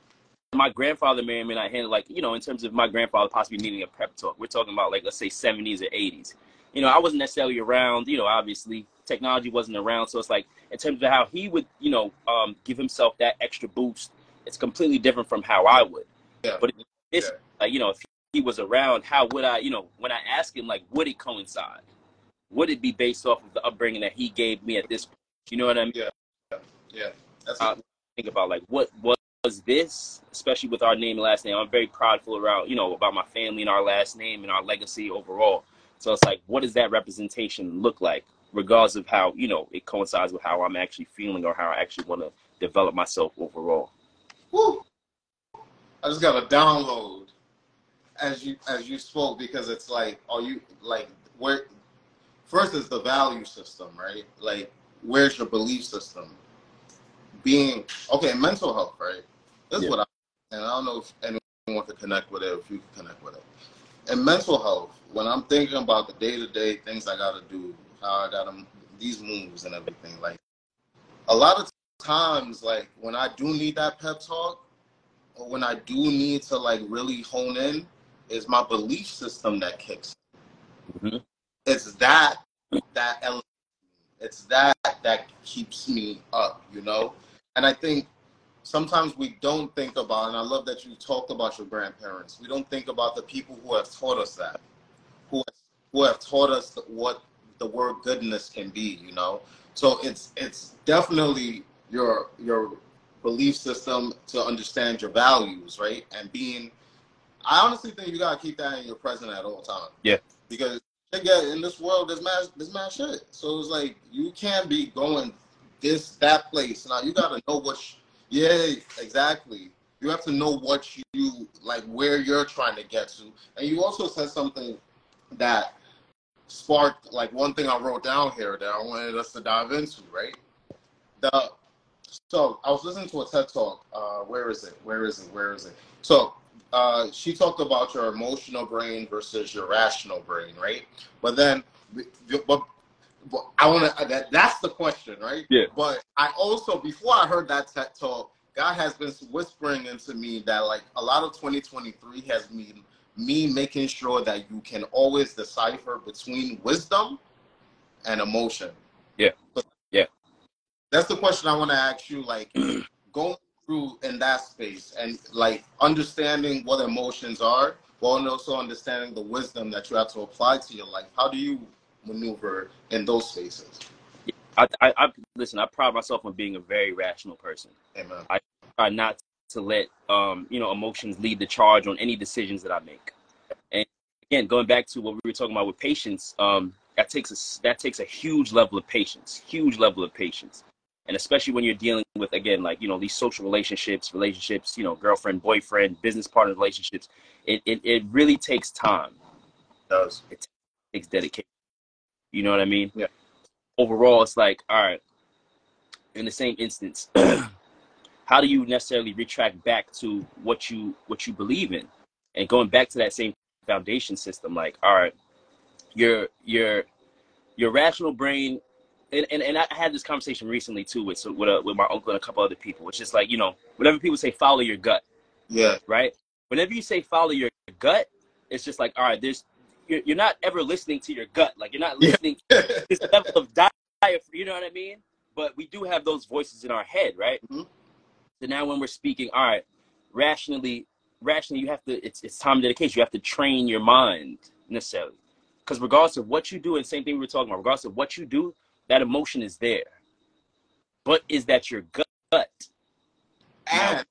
my grandfather married me and I handled like, you know, in terms of my grandfather possibly needing a prep talk. We're talking about like let's say seventies or eighties. You know, I wasn't necessarily around, you know, obviously technology wasn't around. So it's like in terms of how he would, you know, um, give himself that extra boost, it's completely different from how I would. Yeah. But it's Yeah. like, you know, if he was around, how would I, you know, when I ask him, like, would it coincide? Would it be based off of the upbringing that he gave me at this point? You know what I mean? yeah. yeah That's Uh, Think about like what was this, especially with our name and last name. I'm very prideful around, you know, about my family and our last name and our legacy overall. So it's like, what does that representation look like, regardless of how you know it coincides with how I'm actually feeling or how I actually want to develop myself overall. Woo. I just got a download as you as you spoke because it's like, are you like where? First is the value system, right? Like, where's your belief system? Being okay, mental health, right? That's Yeah. what I and I don't know if anyone can connect with it, if you can connect with it. and mental health, when I'm thinking about the day to day things I gotta do, how I gotta these moves and everything, like a lot of times, like when I do need that pep talk, or when I do need to like really hone in, is my belief system that kicks. Mhm. It's that that element. It's that that keeps me up, you know. And I think sometimes we don't think about, and I love that you talked about your grandparents. We don't think about the people who have taught us that, who who have taught us what the word goodness can be, you know. So it's it's definitely your your belief system to understand your values, right? And being, I honestly think you gotta keep that in your present at all times. Yeah. Because again, in this world, there's mad, there's mad shit. So it's like you can't be going this that place. Now you gotta know what. sh- yeah, exactly. You have to know what you like, where you're trying to get to, and you also said something that sparked like one thing I wrote down here that I wanted us to dive into, right? The so I was listening to a TED talk. Uh, where is it? Where is it? Where is it? So uh, she talked about your emotional brain versus your rational brain, right? But then, but, but I want to. That, that's the question, right? Yeah. But I also, before I heard that TED talk, God has been whispering into me that like a lot of 2023 has been me making sure that you can always decipher between wisdom and emotion. Yeah. So- Yeah. That's the question I want to ask you. Like going through in that space and like understanding what emotions are, while also understanding the wisdom that you have to apply to your life. How do you maneuver in those spaces? I, I, I listen. I pride myself on being a very rational person. Amen. I try not to let um, you know emotions lead the charge on any decisions that I make. And again, going back to what we were talking about with patience, um, that takes a that takes a huge level of patience, huge level of patience, and especially when you're dealing with again like you know these social relationships, relationships, you know, girlfriend, boyfriend, business partner relationships. It it, it really takes time, It does. it takes dedication. You know what I mean? Yeah. Overall, it's like all right. In the same instance, how do you necessarily retract back to what you what you believe in and going back to that same foundation system like all right your your your rational brain and, and, and I had this conversation recently too with so with, a, with my uncle and a couple other people which is like you know whenever people say follow your gut Yeah. right whenever you say follow your gut it's just like all right there's you're, you're not ever listening to your gut like you're not Yeah. listening to this level of diet you know what i mean but we do have those voices in our head right Mhm. So now when we're speaking all right rationally rationally you have to it's it's time dedication you have to train your mind necessarily because regardless of what you do and same thing we were talking about regardless of what you do that emotion is there but is that your gut And,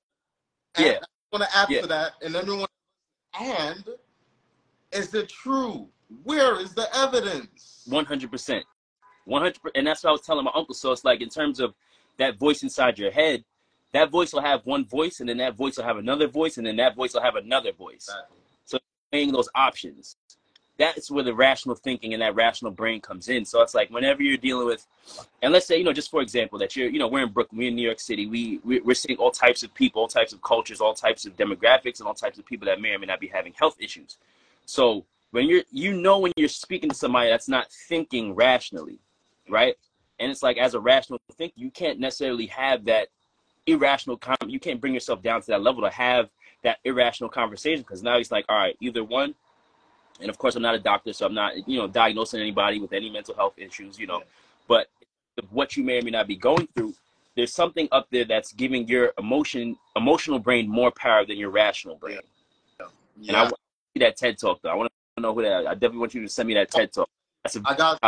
Yeah. and I want to add Yeah. to that, and everyone, and is it true? Where is the evidence? 100% 100 and that's what i was telling my uncle so it's like in terms of that voice inside your head that voice will have one voice and then that voice will have another voice and then that voice will have another voice. Exactly. weighing those options that's where the rational thinking and that rational brain comes in. So it's like whenever you're dealing with and let's say you know just for example that you're you know we're in brooklyn we're in new york city we we- we're seeing all types of people all types of cultures all types of demographics and all types of people that may or may not be having health issues. So when you're you know when you're speaking to somebody that's not thinking rationally right? And it's like as a rational thinker you can't necessarily have that irrational com- you can't bring yourself down to that level to have that irrational conversation because now he's like all right either one and of course i'm not a doctor so i'm not you know diagnosing anybody with any mental health issues you know. Yeah. but what you may or may not be going through there's something up there that's giving your emotion emotional brain more power than your rational brain. And I want to see that ted talk though. I want to know who that i definitely want you to send me that ted talk. That's a I got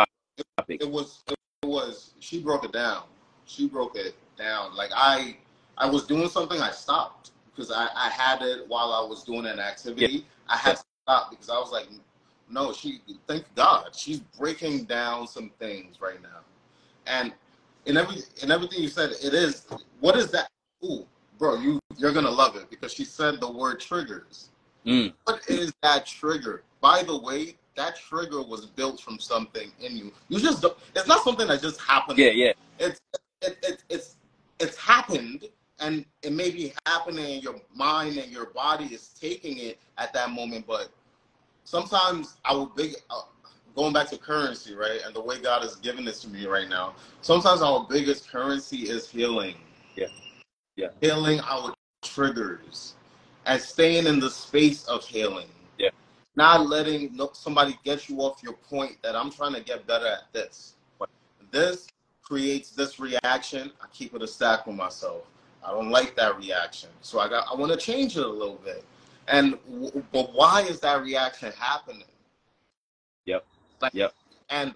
topic. It was it was she broke it down. She broke it down. Like I I was doing something, I stopped because I, I had it while I was doing an activity. I had to stop because I was like, no, she thank God she's breaking down some things right now, and in every in everything you said, it is what is that? Ooh, bro, you you're gonna love it because she said the word triggers. Mm. What is that trigger? By the way, that trigger was built from something in you. You just don't, it's not something that just happened. Yeah, yeah. It's it, it, it's it's happened and it may be happening in your mind and your body is taking it at that moment but sometimes our big uh, going back to currency right and the way god has given this to me right now sometimes our biggest currency is healing Yeah. Yeah. healing our triggers and staying in the space of healing Yeah. not letting no, somebody get you off your point that i'm trying to get better at this this creates this reaction i keep it a stack with myself I don't like that reaction. So I got I want to change it a little bit. And but why is that reaction happening? Yep. Like, Yep. And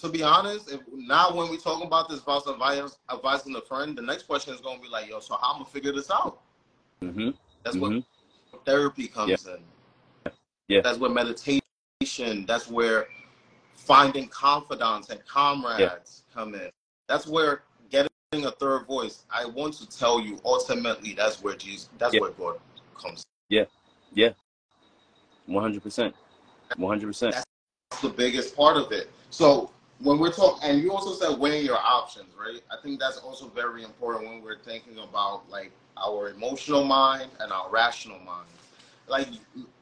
to be honest, if now when we talk about this about advice, advising a friend, the next question is going to be like, yo, so how I'm gonna figure this out? Mm-hmm. That's Mhm. what therapy comes in. Yeah. That's where meditation. That's where finding confidants and comrades come in. That's where getting a third voice. I want to tell you, ultimately, that's where Jesus. That's Yeah. where God comes. Yeah, yeah, One hundred percent. One hundred percent. That's the biggest part of it. So when we're talking, and you also said weighing your options, right? I think that's also very important when we're thinking about like our emotional mind and our rational mind. Like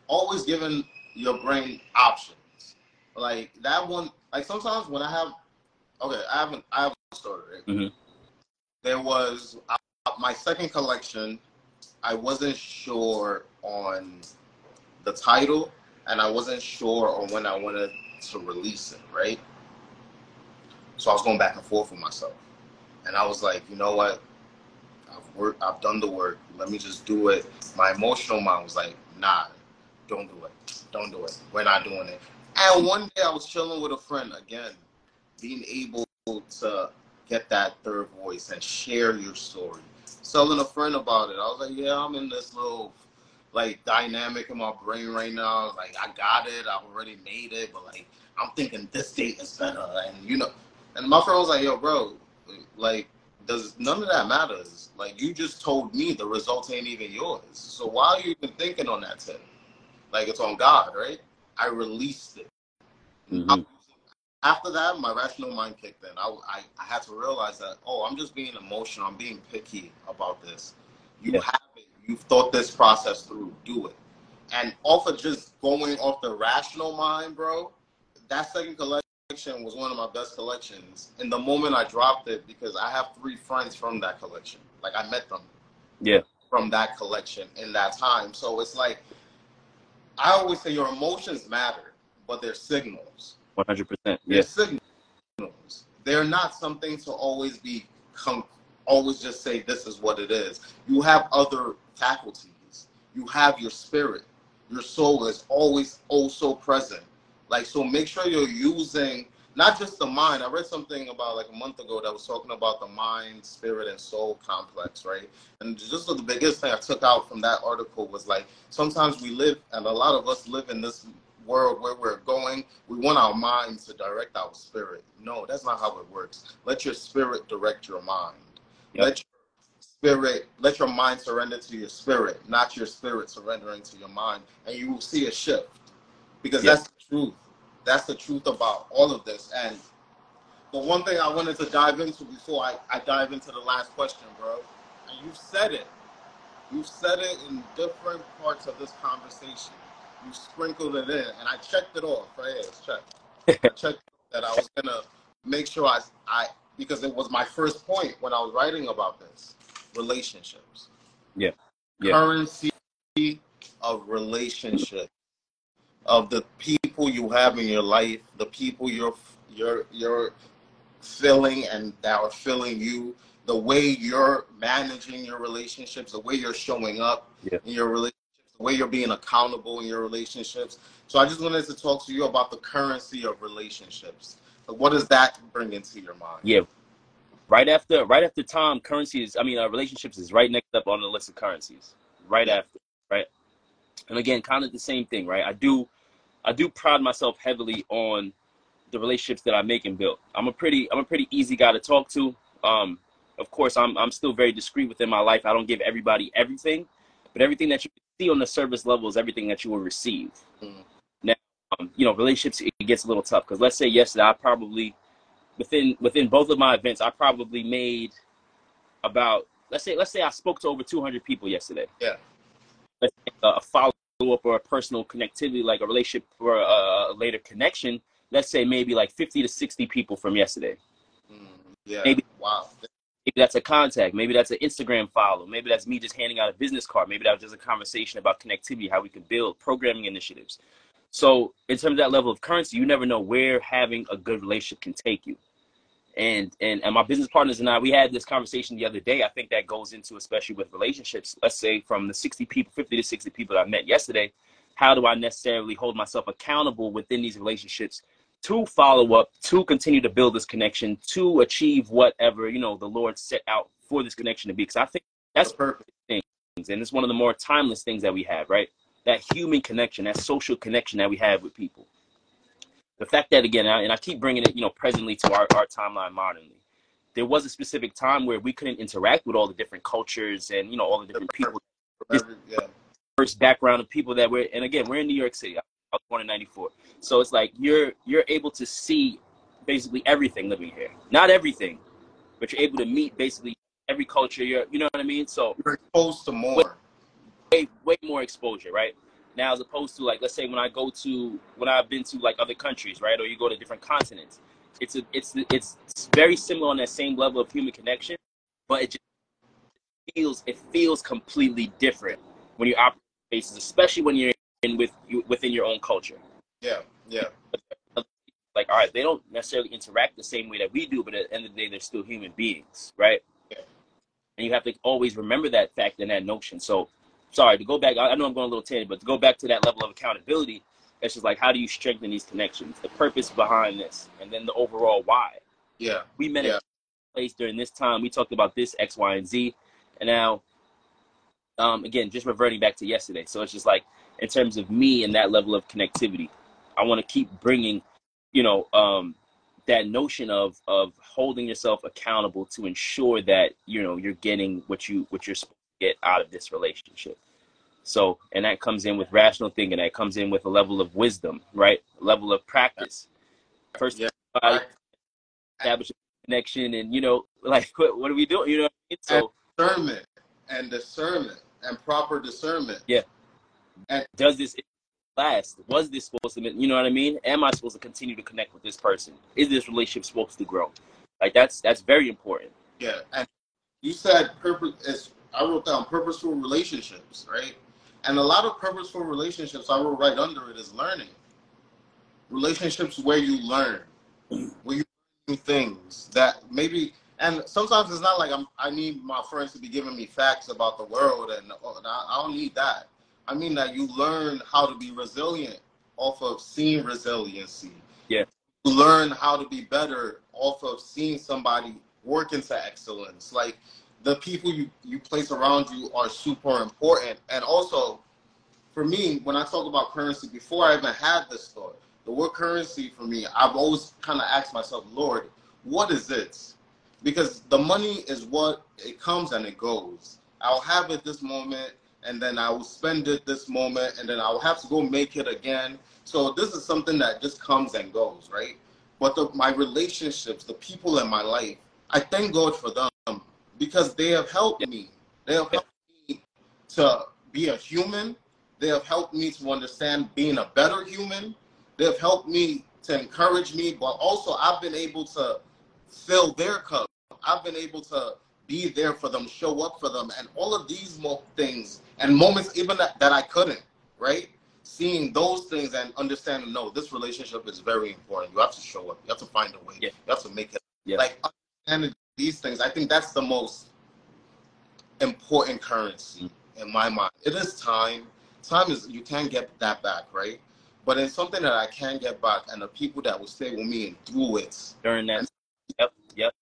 always giving your brain options. Like that one. Like sometimes when I have, okay, I haven't, I haven't started it. Mhm. There was uh, my second collection. I wasn't sure on the title, and I wasn't sure on when I wanted to release it, right? So I was going back and forth with myself, and I was like, you know what? I've worked, I've done the work. Let me just do it. My emotional mind was like, nah, don't do it. Don't do it. We're not doing it. And one day I was chilling with a friend again, being able to get that third voice and share your story. Telling a friend about it. I was like, yeah, I'm in this little like dynamic in my brain right now. I Like I got it, I already made it, but like I'm thinking this date is better, and you know. And my friend was like, yo, bro, like does none of that matters. Like you just told me the results ain't even yours. So why are you even thinking on that tip? Like it's on God, right? I released it. Mm-hmm. After that, my rational mind kicked in. I, I, I had to realize that, oh, I'm just being emotional. I'm being picky about this. You Yeah. have it. You've thought this process through. Do it. And off of just going off the rational mind, bro, that second collection was one of my best collections. And the moment I dropped it, because I have three friends from that collection. Like I met them Yeah. from that collection in that time. So it's like I always say your emotions matter, but they're signals. One hundred percent. They're signals. They're not something to always be com- always just say this is what it is. You have other faculties. You have your spirit. Your soul is always oh, also present. Like so make sure you're using not just the mind. I read something about like a month ago that was talking about the mind, spirit, and soul complex, right? And just the biggest thing I took out from that article was like sometimes we live, and a lot of us live in this world where we're going. We want our minds to direct our spirit. No, that's not how it works. Let your spirit direct your mind. Yep. Let your spirit, let your mind surrender to your spirit, not your spirit surrendering to your mind, and you will see a shift because Yep. that's the truth. That's the truth about all of this. And the one thing I wanted to dive into before I, I dive into the last question, bro, and you've said it. You've said it in different parts of this conversation. You sprinkled it in, and I checked it off. Right here, checked. I checked that I was gonna make sure I, I because it was my first point when I was writing about this relationships. Yeah. Yeah. Currency of relationship of the people you have in your life, the people you're you're you're feeling and that are feeling you, the way you're managing your relationships, the way you're showing up Yeah. in your relationships, the way you're being accountable in your relationships. So I just wanted to talk to you about the currency of relationships. Like, what does that bring into your mind? Yeah. Right after, right after Tom, currency is. I mean, uh, relationships is right next up on the list of currencies. Right Yeah. after, right. And again, kind of the same thing, right? I do. I do pride myself heavily on the relationships that I make and build. I'm a pretty I'm a pretty easy guy to talk to. Um, of course, I'm I'm still very discreet within my life. I don't give everybody everything, but everything that you see on the service level is everything that you will receive. Mm. Now, um, you know, relationships it gets a little tough because let's say yesterday I probably within within both of my events I probably made about let's say let's say I spoke to over 200 people yesterday. Yeah. A follow up or a personal connectivity, like a relationship or a, a, later connection. Let's say maybe like 50 to 60 people from yesterday. Mm, yeah. Maybe wow. Maybe that's a contact. Maybe that's an Instagram follow. Maybe that's me just handing out a business card. Maybe that was just a conversation about connectivity, how we can build programming initiatives. So, in terms of that level of currency, you never know where having a good relationship can take you. And, and and my business partners and I, we had this conversation the other day. I think that goes into especially with relationships. Let's say from the 60 people, 50 to 60 people I met yesterday, how do I necessarily hold myself accountable within these relationships to follow up, to continue to build this connection, to achieve whatever you know the Lord set out for this connection to be. Because I think that's perfect things, and it's one of the more timeless things that we have, right? That human connection, that social connection that we have with people. The fact that again, and I keep bringing it, you know, presently to our, our timeline modernly. There was a specific time where we couldn't interact with all the different cultures and you know all the different people. yeah. First background of people that were, and again, we're in New York City was born in '94, so it's like you're you're able to see basically everything living here. Not everything, but you're able to meet basically every culture. You're, you know what I mean? So you're exposed to more. Way, way more exposure, right? Now, as opposed to like, let's say when I go to when I've been to like other countries, right, or you go to different continents, it's a, it's it's very similar on that same level of human connection, but it just feels it feels completely different when you're operating spaces, especially when you're with you within your own culture. Yeah, yeah. Like, all right, they don't necessarily interact the same way that we do, but at the end of the day, they're still human beings, right? Yeah. And you have to always remember that fact and that notion. So, sorry to go back. I know I'm going a little tangent, but to go back to that level of accountability, it's just like how do you strengthen these connections, the purpose behind this, and then the overall why. Yeah. We met yeah. a place during this time. We talked about this X, Y, and Z, and now, um, again, just reverting back to yesterday. So it's just like in terms of me and that level of connectivity. I want to keep bringing, you know, um, that notion of of holding yourself accountable to ensure that you know you're getting what you what you're supposed to get out of this relationship. So, and that comes in with rational thinking. That comes in with a level of wisdom, right? A level of practice. First, yeah. establish a connection, and you know, like what, what are we doing? You know, I mean? so discernment and discernment and proper discernment. Yeah. Does this last? Was this supposed to you know what I mean? Am I supposed to continue to connect with this person? Is this relationship supposed to grow? Like that's that's very important. Yeah. And you said purpose I wrote down purposeful relationships, right? And a lot of purposeful relationships I wrote right under it is learning. Relationships where you learn, where you learn things that maybe and sometimes it's not like I'm I need my friends to be giving me facts about the world and, oh, I, I don't need that. I mean that you learn how to be resilient off of seeing resiliency. Yeah. You learn how to be better off of seeing somebody work into excellence. Like the people you, you place around you are super important. And also, for me, when I talk about currency, before I even had this thought, the word currency for me, I've always kind of asked myself, Lord, what is this? Because the money is what it comes and it goes. I'll have it this moment and then I will spend it this moment, and then I will have to go make it again. So this is something that just comes and goes, right? But the, my relationships, the people in my life, I thank God for them because they have helped me. They have helped me to be a human. They have helped me to understand being a better human. They have helped me to encourage me, but also I've been able to fill their cup. I've been able to be there for them, show up for them, and all of these more things and moments even that, that I couldn't, right? Seeing those things and understanding, no, this relationship is very important. You have to show up. You have to find a way. Yeah. You have to make it. Yeah. Like understanding these things, I think that's the most important currency mm. in my mind. It is time. Time is you can't get that back, right? But it's something that I can get back, and the people that will stay with me and through it during that. Yep. Yep.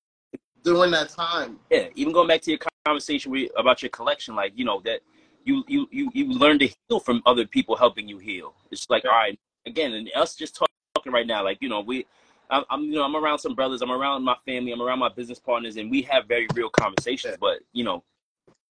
During that time. Yeah. Even going back to your conversation with, about your collection, like you know that you you you you learn to heal from other people helping you heal. It's like, all right, again, and us just talking right now, like you know, we, I'm, I'm, you know, I'm around some brothers, I'm around my family, I'm around my business partners, and we have very real conversations. But you know,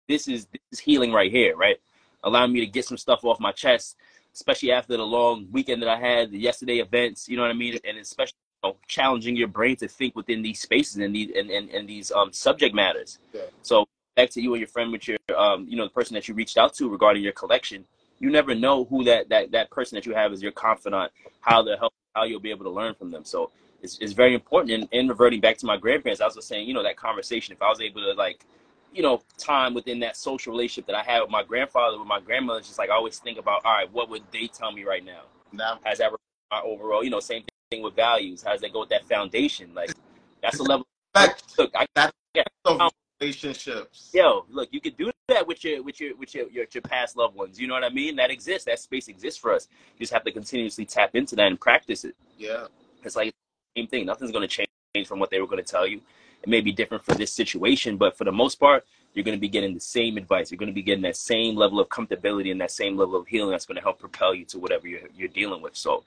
this is this is healing right here, right? Allowing me to get some stuff off my chest, especially after the long weekend that I had, the yesterday events. You know what I mean? And especially you know, challenging your brain to think within these spaces and these and, and, and these um subject matters. Yeah. So back to you and your friend with your um you know the person that you reached out to regarding your collection. You never know who that that that person that you have as your confidant, how they'll help, how you'll be able to learn from them. So it's, it's very important. And, and reverting back to my grandparents, I was just saying, you know, that conversation. If I was able to like you know, time within that social relationship that I had with my grandfather, with my grandmother, just like I always think about, all right, what would they tell me right now? Now, Has that my overall, you know, same thing with values? How does that go with that foundation? Like, that's a level. Fact, Look, I, that yeah, of relationships. yo, look, you could do that with your with your with your, your your past loved ones. You know what I mean? That exists. That space exists for us. You just have to continuously tap into that and practice it. Yeah. It's like same thing. Nothing's going to change from what they were going to tell you. It may be different for this situation, but for the most part, you're going to be getting the same advice. You're going to be getting that same level of comfortability and that same level of healing that's going to help propel you to whatever you're, you're dealing with. So,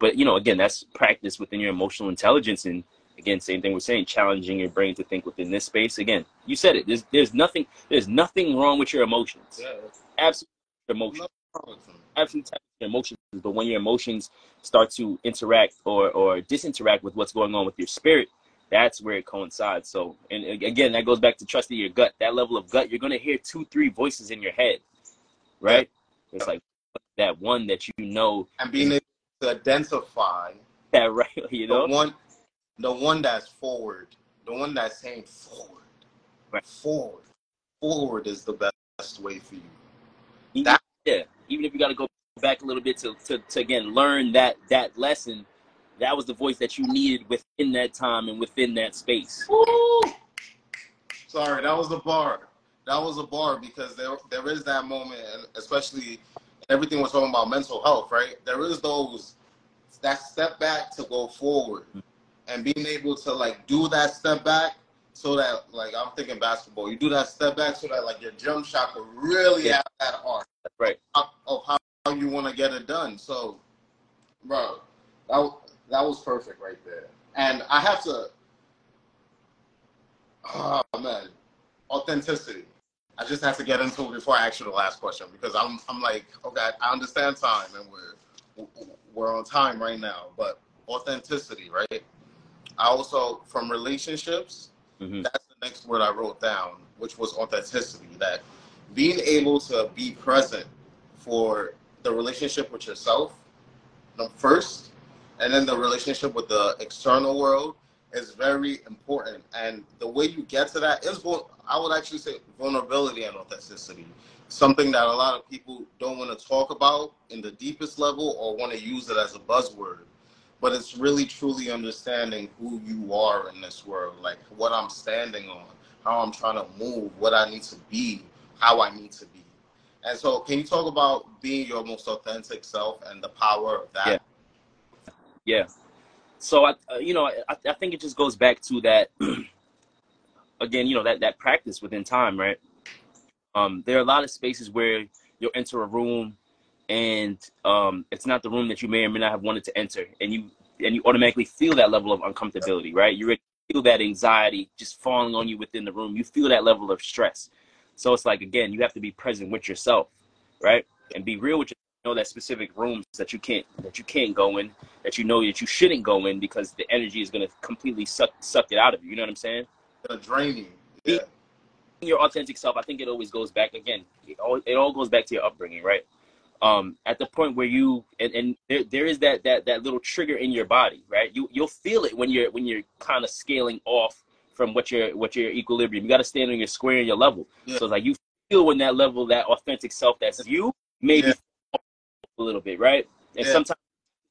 but you know, again, that's practice within your emotional intelligence. And again, same thing we're saying, challenging your brain to think within this space. Again, you said it. There's, there's nothing, there's nothing wrong with your emotions. Yeah. Absolutely, emotions. Absolutely, emotions. But when your emotions start to interact or or disinteract with what's going on with your spirit, that's where it coincides. So, and again, that goes back to trusting your gut. That level of gut, you're gonna hear two, three voices in your head, right? It's like that one that you know And being able to identify that right, you know. the one, the one that's forward, the one that's saying forward, Right. forward, forward is the best way for you. Even, That- yeah, even if you got to go back a little bit to, to, to again learn that that lesson, that was the voice that you needed within that time and within that space. Woo! Sorry, that was the bar. That was a bar because there there is that moment, and especially everything we're talking about mental health, right? There is those that step back to go forward, mm-hmm. And being able to like do that step back so that like I'm thinking basketball, you do that step back so that like your jump shot will really Yeah. have that arc right. of of how you want to get it done. So, bro, that that was perfect right there. And I have to, oh man, authenticity. I just have to get into it before I ask you the last question because I'm I'm like, okay, I understand time and we're we're on time right now, but authenticity, right? I also from relationships hmm that's the next word I wrote down, which was authenticity. That being able to be present for the relationship with yourself first, and then the relationship with the external world is very important. And the way you get to that is, I would actually say, vulnerability and authenticity. Something that a lot of people don't want to talk about in the deepest level or want to use it as a buzzword but it's really truly understanding who you are in this world, like what I'm standing on, how I'm trying to move, what I need to be, how I need to be. And so, can you talk about being your most authentic self and the power of that? Yeah. So I, uh, you know, I, I think it just goes back to that. again, you know that that practice within time, right? Um, there are a lot of spaces where you'll enter a room, and um, it's not the room that you may or may not have wanted to enter, and you and you automatically feel that level of uncomfortability, right? You feel that anxiety just falling on you within the room. You feel that level of stress. So it's like again, you have to be present with yourself, right? And be real with yourself. Know that specific rooms that you can't that you can't go in, that you know that you shouldn't go in because the energy is gonna completely suck suck it out of you. You know what I'm saying? The draining. Yeah. your authentic self, I think it always goes back again. It all, it all goes back to your upbringing, right? Um, at the point where you and, and there, there is that that that little trigger in your body, right? You you'll feel it when you're when you're kind of scaling off from what your what your equilibrium. You got to stand on your square and your level. Yeah. So it's like you feel when that level, that authentic self, that's you, maybe Yeah. a little bit, right? And Yeah. sometimes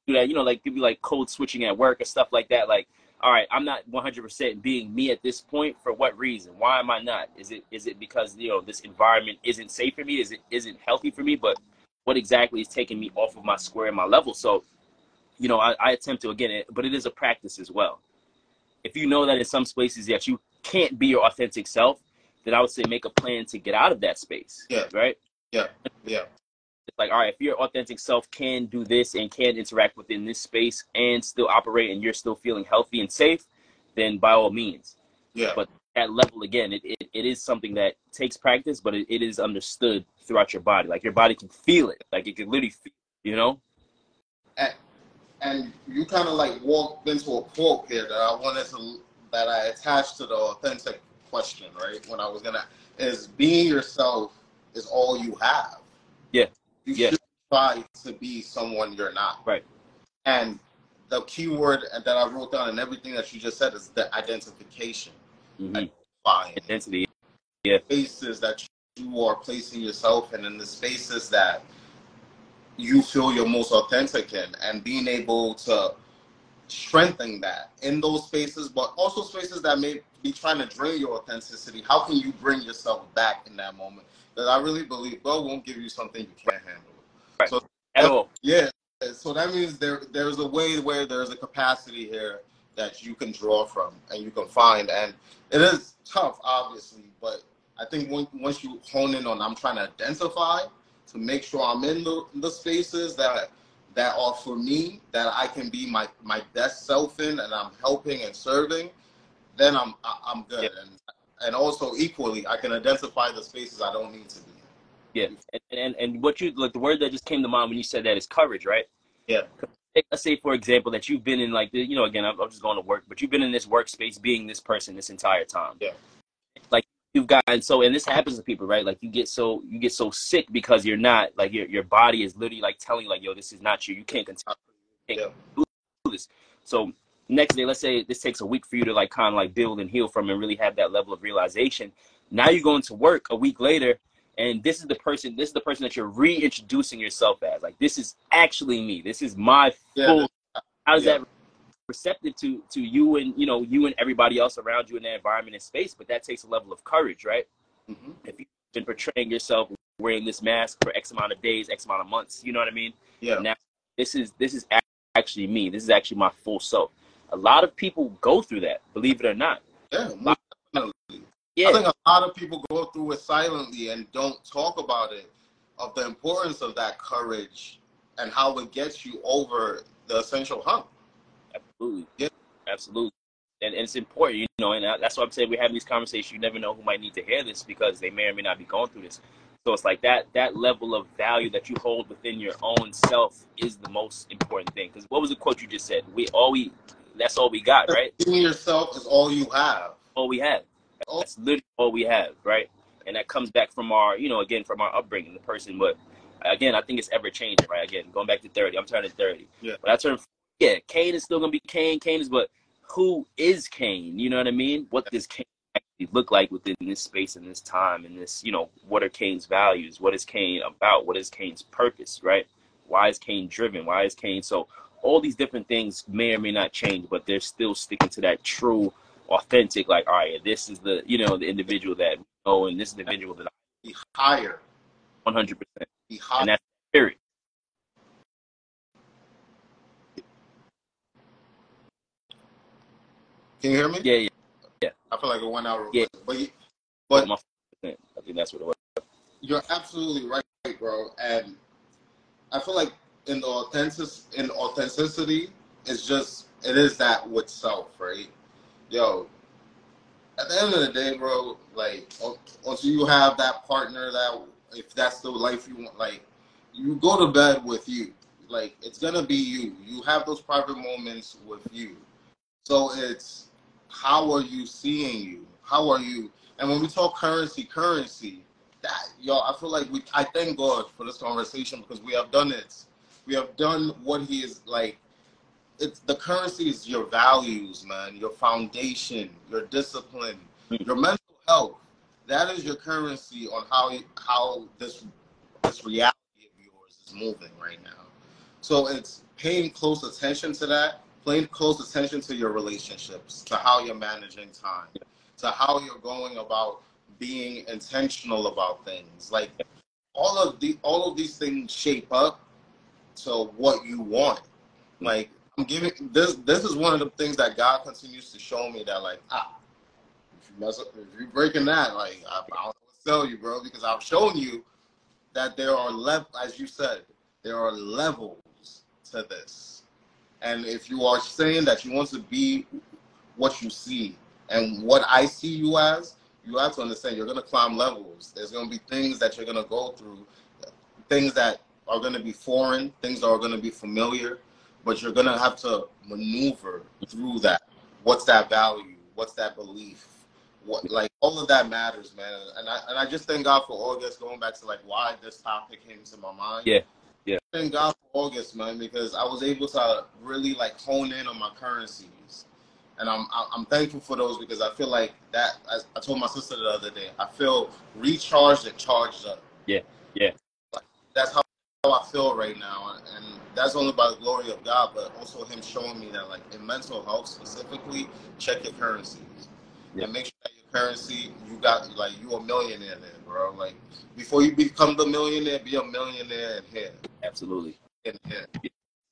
you do that, you know, like give you like code switching at work or stuff like that. Like, all right, I'm not 100% being me at this point. For what reason? Why am I not? Is it is it because you know this environment isn't safe for me? Is it isn't healthy for me? But what exactly is taking me off of my square and my level? So, you know, I, I attempt to again, it, but it is a practice as well. If you know that in some spaces that you can't be your authentic self, then I would say make a plan to get out of that space. Yeah. Right. Yeah. Yeah. it's like, all right, if your authentic self can do this and can interact within this space and still operate and you're still feeling healthy and safe, then by all means. Yeah. But at level again, it, it, it is something that takes practice, but it, it is understood throughout your body. Like your body can feel it. Like it can literally feel, you know? and, and you kind of like walked into a quote here that I wanted to that I attached to the authentic question, right? When I was gonna is being yourself is all you have. Yeah. You Yeah. should try to be someone you're not. Right. And the key word that I wrote down and everything that you just said is the identification. Mhm. Fine. Intensity. spaces that you are placing yourself in and in the spaces that you feel you're most authentic in and being able to strengthen that in those spaces but also spaces that may be trying to drain your authenticity how can you bring yourself back in that moment because i really believe god won't give you something you can't handle Right. so At all. yeah so that means there there's a way where there's a capacity here that you can draw from and you can find and it is tough obviously but i think when, once you hone in on i'm trying to identify to make sure i'm in the, the spaces that that are for me that i can be my my best self in and i'm helping and serving then i'm I- i'm good Yeah. and and also equally i can identify the spaces i don't need to be Yeah. And, and and what you like the word that just came to mind when you said that is courage, right? Yeah. Let's say, for example, that you've been in like the, you know, again, I'm, I'm just going to work, but you've been in this workspace being this person this entire time. Yeah. Like you've gotten so, and this happens to people, right? Like you get so you get so sick because you're not like your your body is literally like telling you like, yo, this is not you. You can't continue Yeah. do this. So next day, let's say this takes a week for you to like kind of like build and heal from and really have that level of realization. Now you're going to work a week later, and this is the person. This is the person that you're reintroducing yourself as. Like this is actually me. This is my Yeah, full. How does yeah. that receptive to to you and you know you and everybody else around you in that environment and space? But that takes a level of courage, right? Mhm. If you've been portraying yourself wearing this mask for X amount of days, X amount of months, you know what I mean? yeah Now, this is this is actually me. This is actually my full self. A lot of people go through that, believe it or not. yeah. Yeah, I think a lot of people go through it silently and don't talk about it, of the importance of that courage and how it gets you over the essential hump. absolutely. Yeah. absolutely. And, and it's important, you know, and that's why I'm saying we have these conversations. You never know who might need to hear this because they may or may not be going through this. So it's like that that level of value that you hold within your own self is the most important thing. Because what was the quote you just said? We all we that's all we got, right? Being yourself is all you have. all we have. That's literally all we have, right? And that comes back from our, you know, again from our upbringing, the person. But again, I think it's ever changing, right? Again, going back to thirty, I'm turning thirty. Yeah. But I turn, yeah, Kane is still gonna be Kane. Kane is, but who is Kane? You know what I mean? What does Kane actually look like within this space and this time and this, you know, what are Kane's values? What is Kane about? What is Kane's purpose, right? Why is Kane driven? Why is Kane so? All these different things may or may not change, but they're still sticking to that true authentic, like, all right, this is the, you know, the individual that we know, and this individual that Be higher. 100%. Be higher. And that's spirit. Can you hear me? Yeah, yeah. Yeah. I feel like it went out real Yeah. But, you, oh, but I think that's what it was. you're absolutely right, bro. And I feel like in the authentic in authenticity, it's just it is that with self, right? Yo, at the end of the day, bro, like until you have that partner that if that's the life you want, like you go to bed with you. Like it's gonna be you. You have those private moments with you. So it's how are you seeing you? How are you? And when we talk currency, currency, that y'all, I feel like we. I thank God for this conversation because we have done it. We have done what He is like. It's the currency is your values, man. Your foundation, your discipline, your mental health. That is your currency on how how this this reality of yours is moving right now. So it's paying close attention to that, paying close attention to your relationships, to how you're managing time, to how you're going about being intentional about things. Like all of the all of these things shape up to what you want. Like I'm giving this this is one of the things that God continues to show me that like ah if you mess up if you're breaking that, like I, I don't tell you, bro, because I've shown you that there are level, as you said, there are levels to this. And if you are saying that you want to be what you see and what I see you as, you have to understand you're to climb levels. There's to be things that you're to go through, things that are to be foreign, things that are to be familiar, but you're going to have to maneuver through that. What's that value? What's that belief? What like all of that matters, man. And I and I just thank God for August. Going back to like why this topic came to my mind. Yeah, yeah. Thank God for August, man, because I was able to really like hone in on my currencies, and I'm I'm thankful for those because I feel like that. As I told my sister the other day, I feel recharged and charged up. Yeah, yeah. Like, that's how I feel right now, and that's only by the glory of God, but also Him showing me that, like in mental health specifically, check your currencies yeah. and make sure that your currency you got like you a millionaire there, bro. Like before you become the millionaire, be a millionaire in here. Absolutely. In here.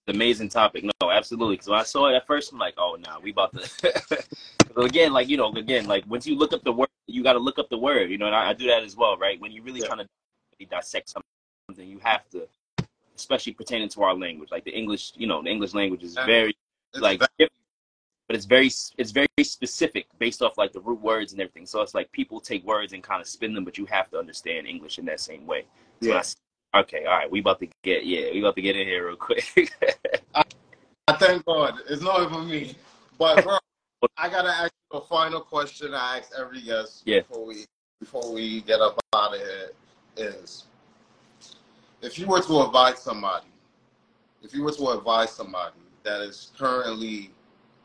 Amazing topic. No, absolutely. Because when I saw it at first, I'm like, oh, no, nah, we about to. again, like you know, again, like once you look up the word, you got to look up the word. You know, and I, I, do that as well, right? When you really yeah. trying to dissect something, you have to especially pertaining to our language. Like the English, you know, the English language is very like, but it's very it's very specific based off like the root words and everything. So it's like people take words and kind of spin them, but you have to understand English in that same way. So yeah. I, okay, all right, we about to get yeah, we about to get in here real quick. I, I thank God. It's not even me, but bro, I gotta ask you a final question. I ask every guest yeah. before we before we get up out of here is if you were to advise somebody, if you were to advise somebody that is currently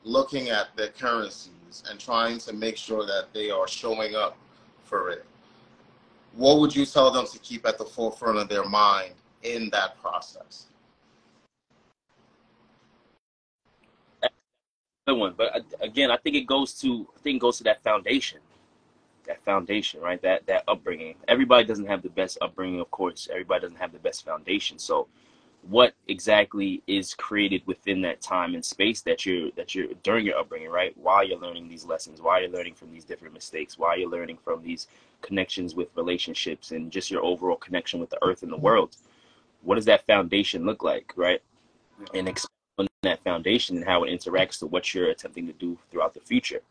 looking at their currencies and trying to make sure that they are showing up for it, what would you tell them to keep at the forefront of their mind in that process? Good one, but uh, again, I think it goes to I think it goes to that foundation that foundation, right? That that upbringing. Everybody doesn't have the best upbringing, of course. Everybody doesn't have the best foundation. So, what exactly is created within that time and space that you're that you're during your upbringing, right? While you're learning these lessons, while you're learning from these different mistakes, while you're learning from these connections with relationships and just your overall connection with the earth and the world. What does that foundation look like, right? And mm-hmm. expand that foundation and how it interacts to what you're attempting to do throughout the future.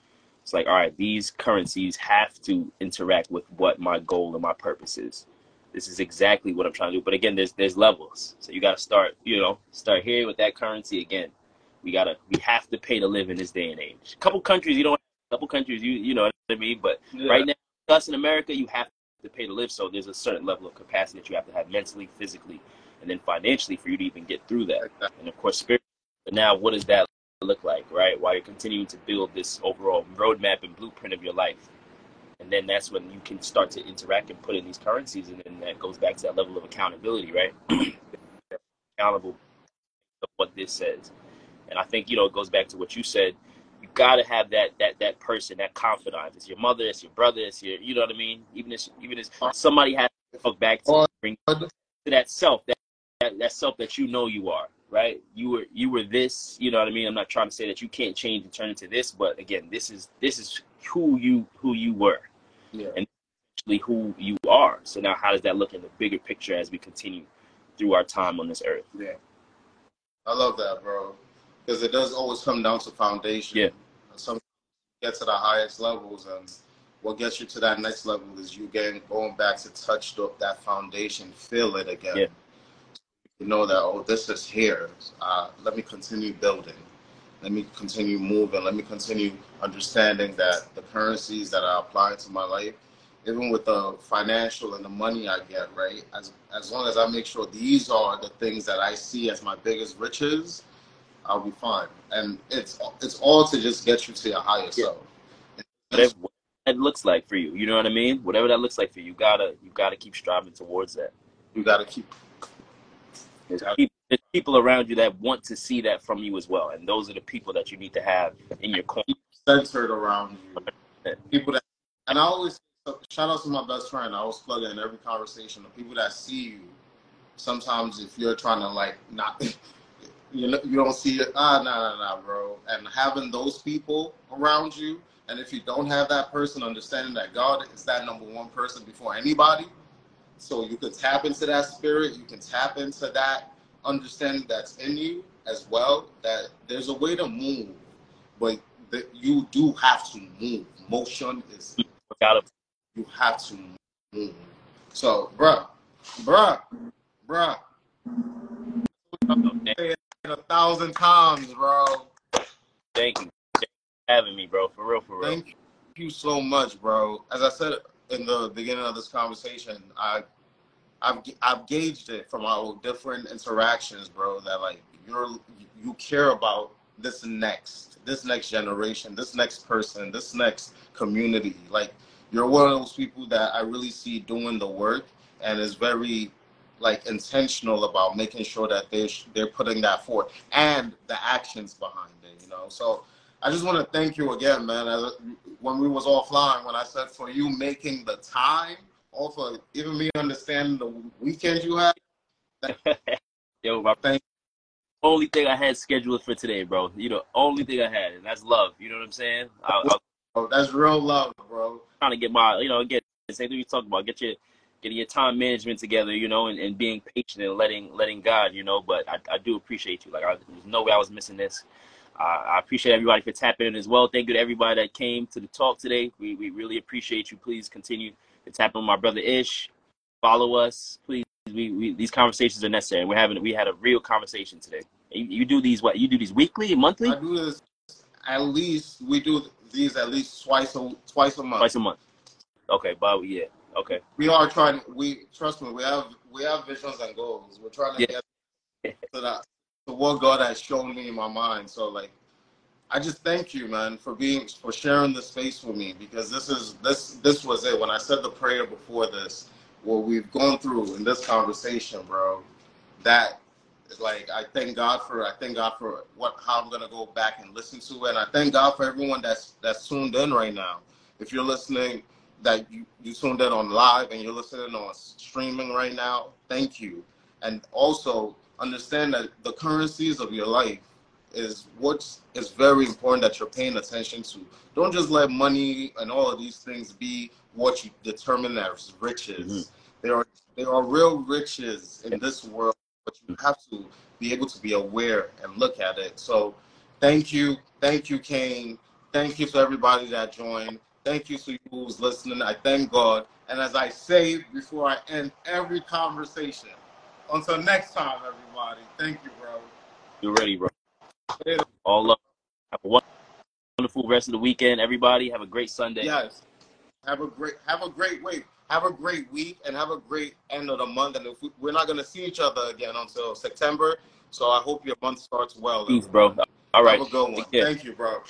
It's like, all right, these currencies have to interact with what my goal and my purpose is. This is exactly what I'm trying to do. But again, there's there's levels. So you gotta start, you know, start here with that currency again. We gotta we have to pay to live in this day and age. A couple countries you don't a couple countries you you know what I mean, but yeah. right now us in America you have to pay to live. So there's a certain level of capacity that you have to have mentally, physically, and then financially for you to even get through that. And of course spirit. But now what does that look like, right? While you're continuing to build this overall roadmap and blueprint of your life. And then that's when you can start to interact and put in these currencies. And then that goes back to that level of accountability, right? Accountable of what this says. And I think, you know, it goes back to what you said. You got to have that that that person, that confidant. It's your mother, it's your brother, it's your, you know what I mean? Even if, even if somebody has to look back to, bring to that self, that, that, that self that you know you are right? You were you were this, you know what I mean? I'm not trying to say that you can't change and turn into this, but again, this is this is who you who you were. Yeah. And actually who you are. So now how does that look in the bigger picture as we continue through our time on this earth? Yeah. I love that, bro. Because it does always come down to foundation. Yeah. Some get to the highest levels and what gets you to that next level is you getting going back to touch up that foundation, feel it again. Yeah you know that oh this is here. Uh, let me continue building. Let me continue moving. Let me continue understanding that the currencies that i apply to my life even with the financial and the money i get right as as long as i make sure these are the things that i see as my biggest riches i'll be fine. And it's it's all to just get you to your higher self. Whatever that looks like for you you know what i mean? Whatever that looks like for you you gotta you gotta keep striving towards that. You gotta keep there's people, there's people around you that want to see that from you as well, and those are the people that you need to have in your corner. Centered around you, people that, and I always shout out to my best friend. I always plug in every conversation. The people that see you, sometimes if you're trying to like not, you know, you don't see it. Ah, nah, nah, nah, bro. And having those people around you, and if you don't have that person, understanding that God is that number one person before anybody, so you can tap into that spirit, you can tap into that understanding that's in you as well. That there's a way to move, but that you do have to move. Motion is Gotta you have to move. So, bruh, bruh, bruh, say it a thousand times, bro. thank you for having me, bro. For real, for real. Thank you so much, bro. As I said in the beginning of this conversation, I, I've I've gauged it from our different interactions, bro. That like you're you care about this next, this next generation, this next person, this next community. Like you're one of those people that I really see doing the work and is very like intentional about making sure that they they're putting that forth and the actions behind it. You know, so. I just want to thank you again, man. As, when we was offline, when I said for you making the time, also even me understanding the weekend you had. Yo, my Thank- only thing I had scheduled for today, bro. You know, only thing I had, and that's love. You know what I'm saying? I, I'm Oh, that's real love, bro. trying to get my, you know, get the same thing we talked about. Get your getting your time management together, you know, and, and being patient and letting letting God, you know. But I, I do appreciate you. Like, I, there's no way I was missing this. Uh, I appreciate everybody for tapping in as well. Thank you to everybody that came to the talk today. We, we really appreciate you. Please continue to tap on my brother Ish. Follow us, please. We, we these conversations are necessary. We're having we had a real conversation today. You, you do these what? You do these weekly, monthly, I do this at least. We do these at least twice a twice a month. twice a month. Okay, but yeah, okay. We are trying. We trust me. We have we have visions and goals. We're trying to Yeah. get to that what God has shown me in my mind. So like, I just thank you, man, for being for sharing the space with me because this is this this was it. When I said the prayer before this, what we've gone through in this conversation, bro, that like I thank God for I thank God for what how I'm gonna go back and listen to it, and I thank God for everyone that's that's tuned in right now. If you're listening, that you you tuned in on live and you're listening on streaming right now, thank you, and also understand that the currencies of your life is what's is very important that you're paying attention to. Don't just let money and all of these things be what you determine as riches. Mm-hmm. There are there are real riches in this world, but you have to be able to be aware and look at it. So thank you, thank you, Kane. Thank you to everybody that joined. Thank you to you who's listening. I thank God. And as I say before I end every conversation, until next time, everybody. Thank you, bro. You're ready, bro? Later. All love. Have a wonderful rest of the weekend, everybody. Have a great Sunday. Yes. Have a great have a great week. Have a great week and have a great end of the month. And if we, we're not gonna see each other again until September, so I hope your month starts well. Peace, bro. All right. Have a good one. Thank you, bro.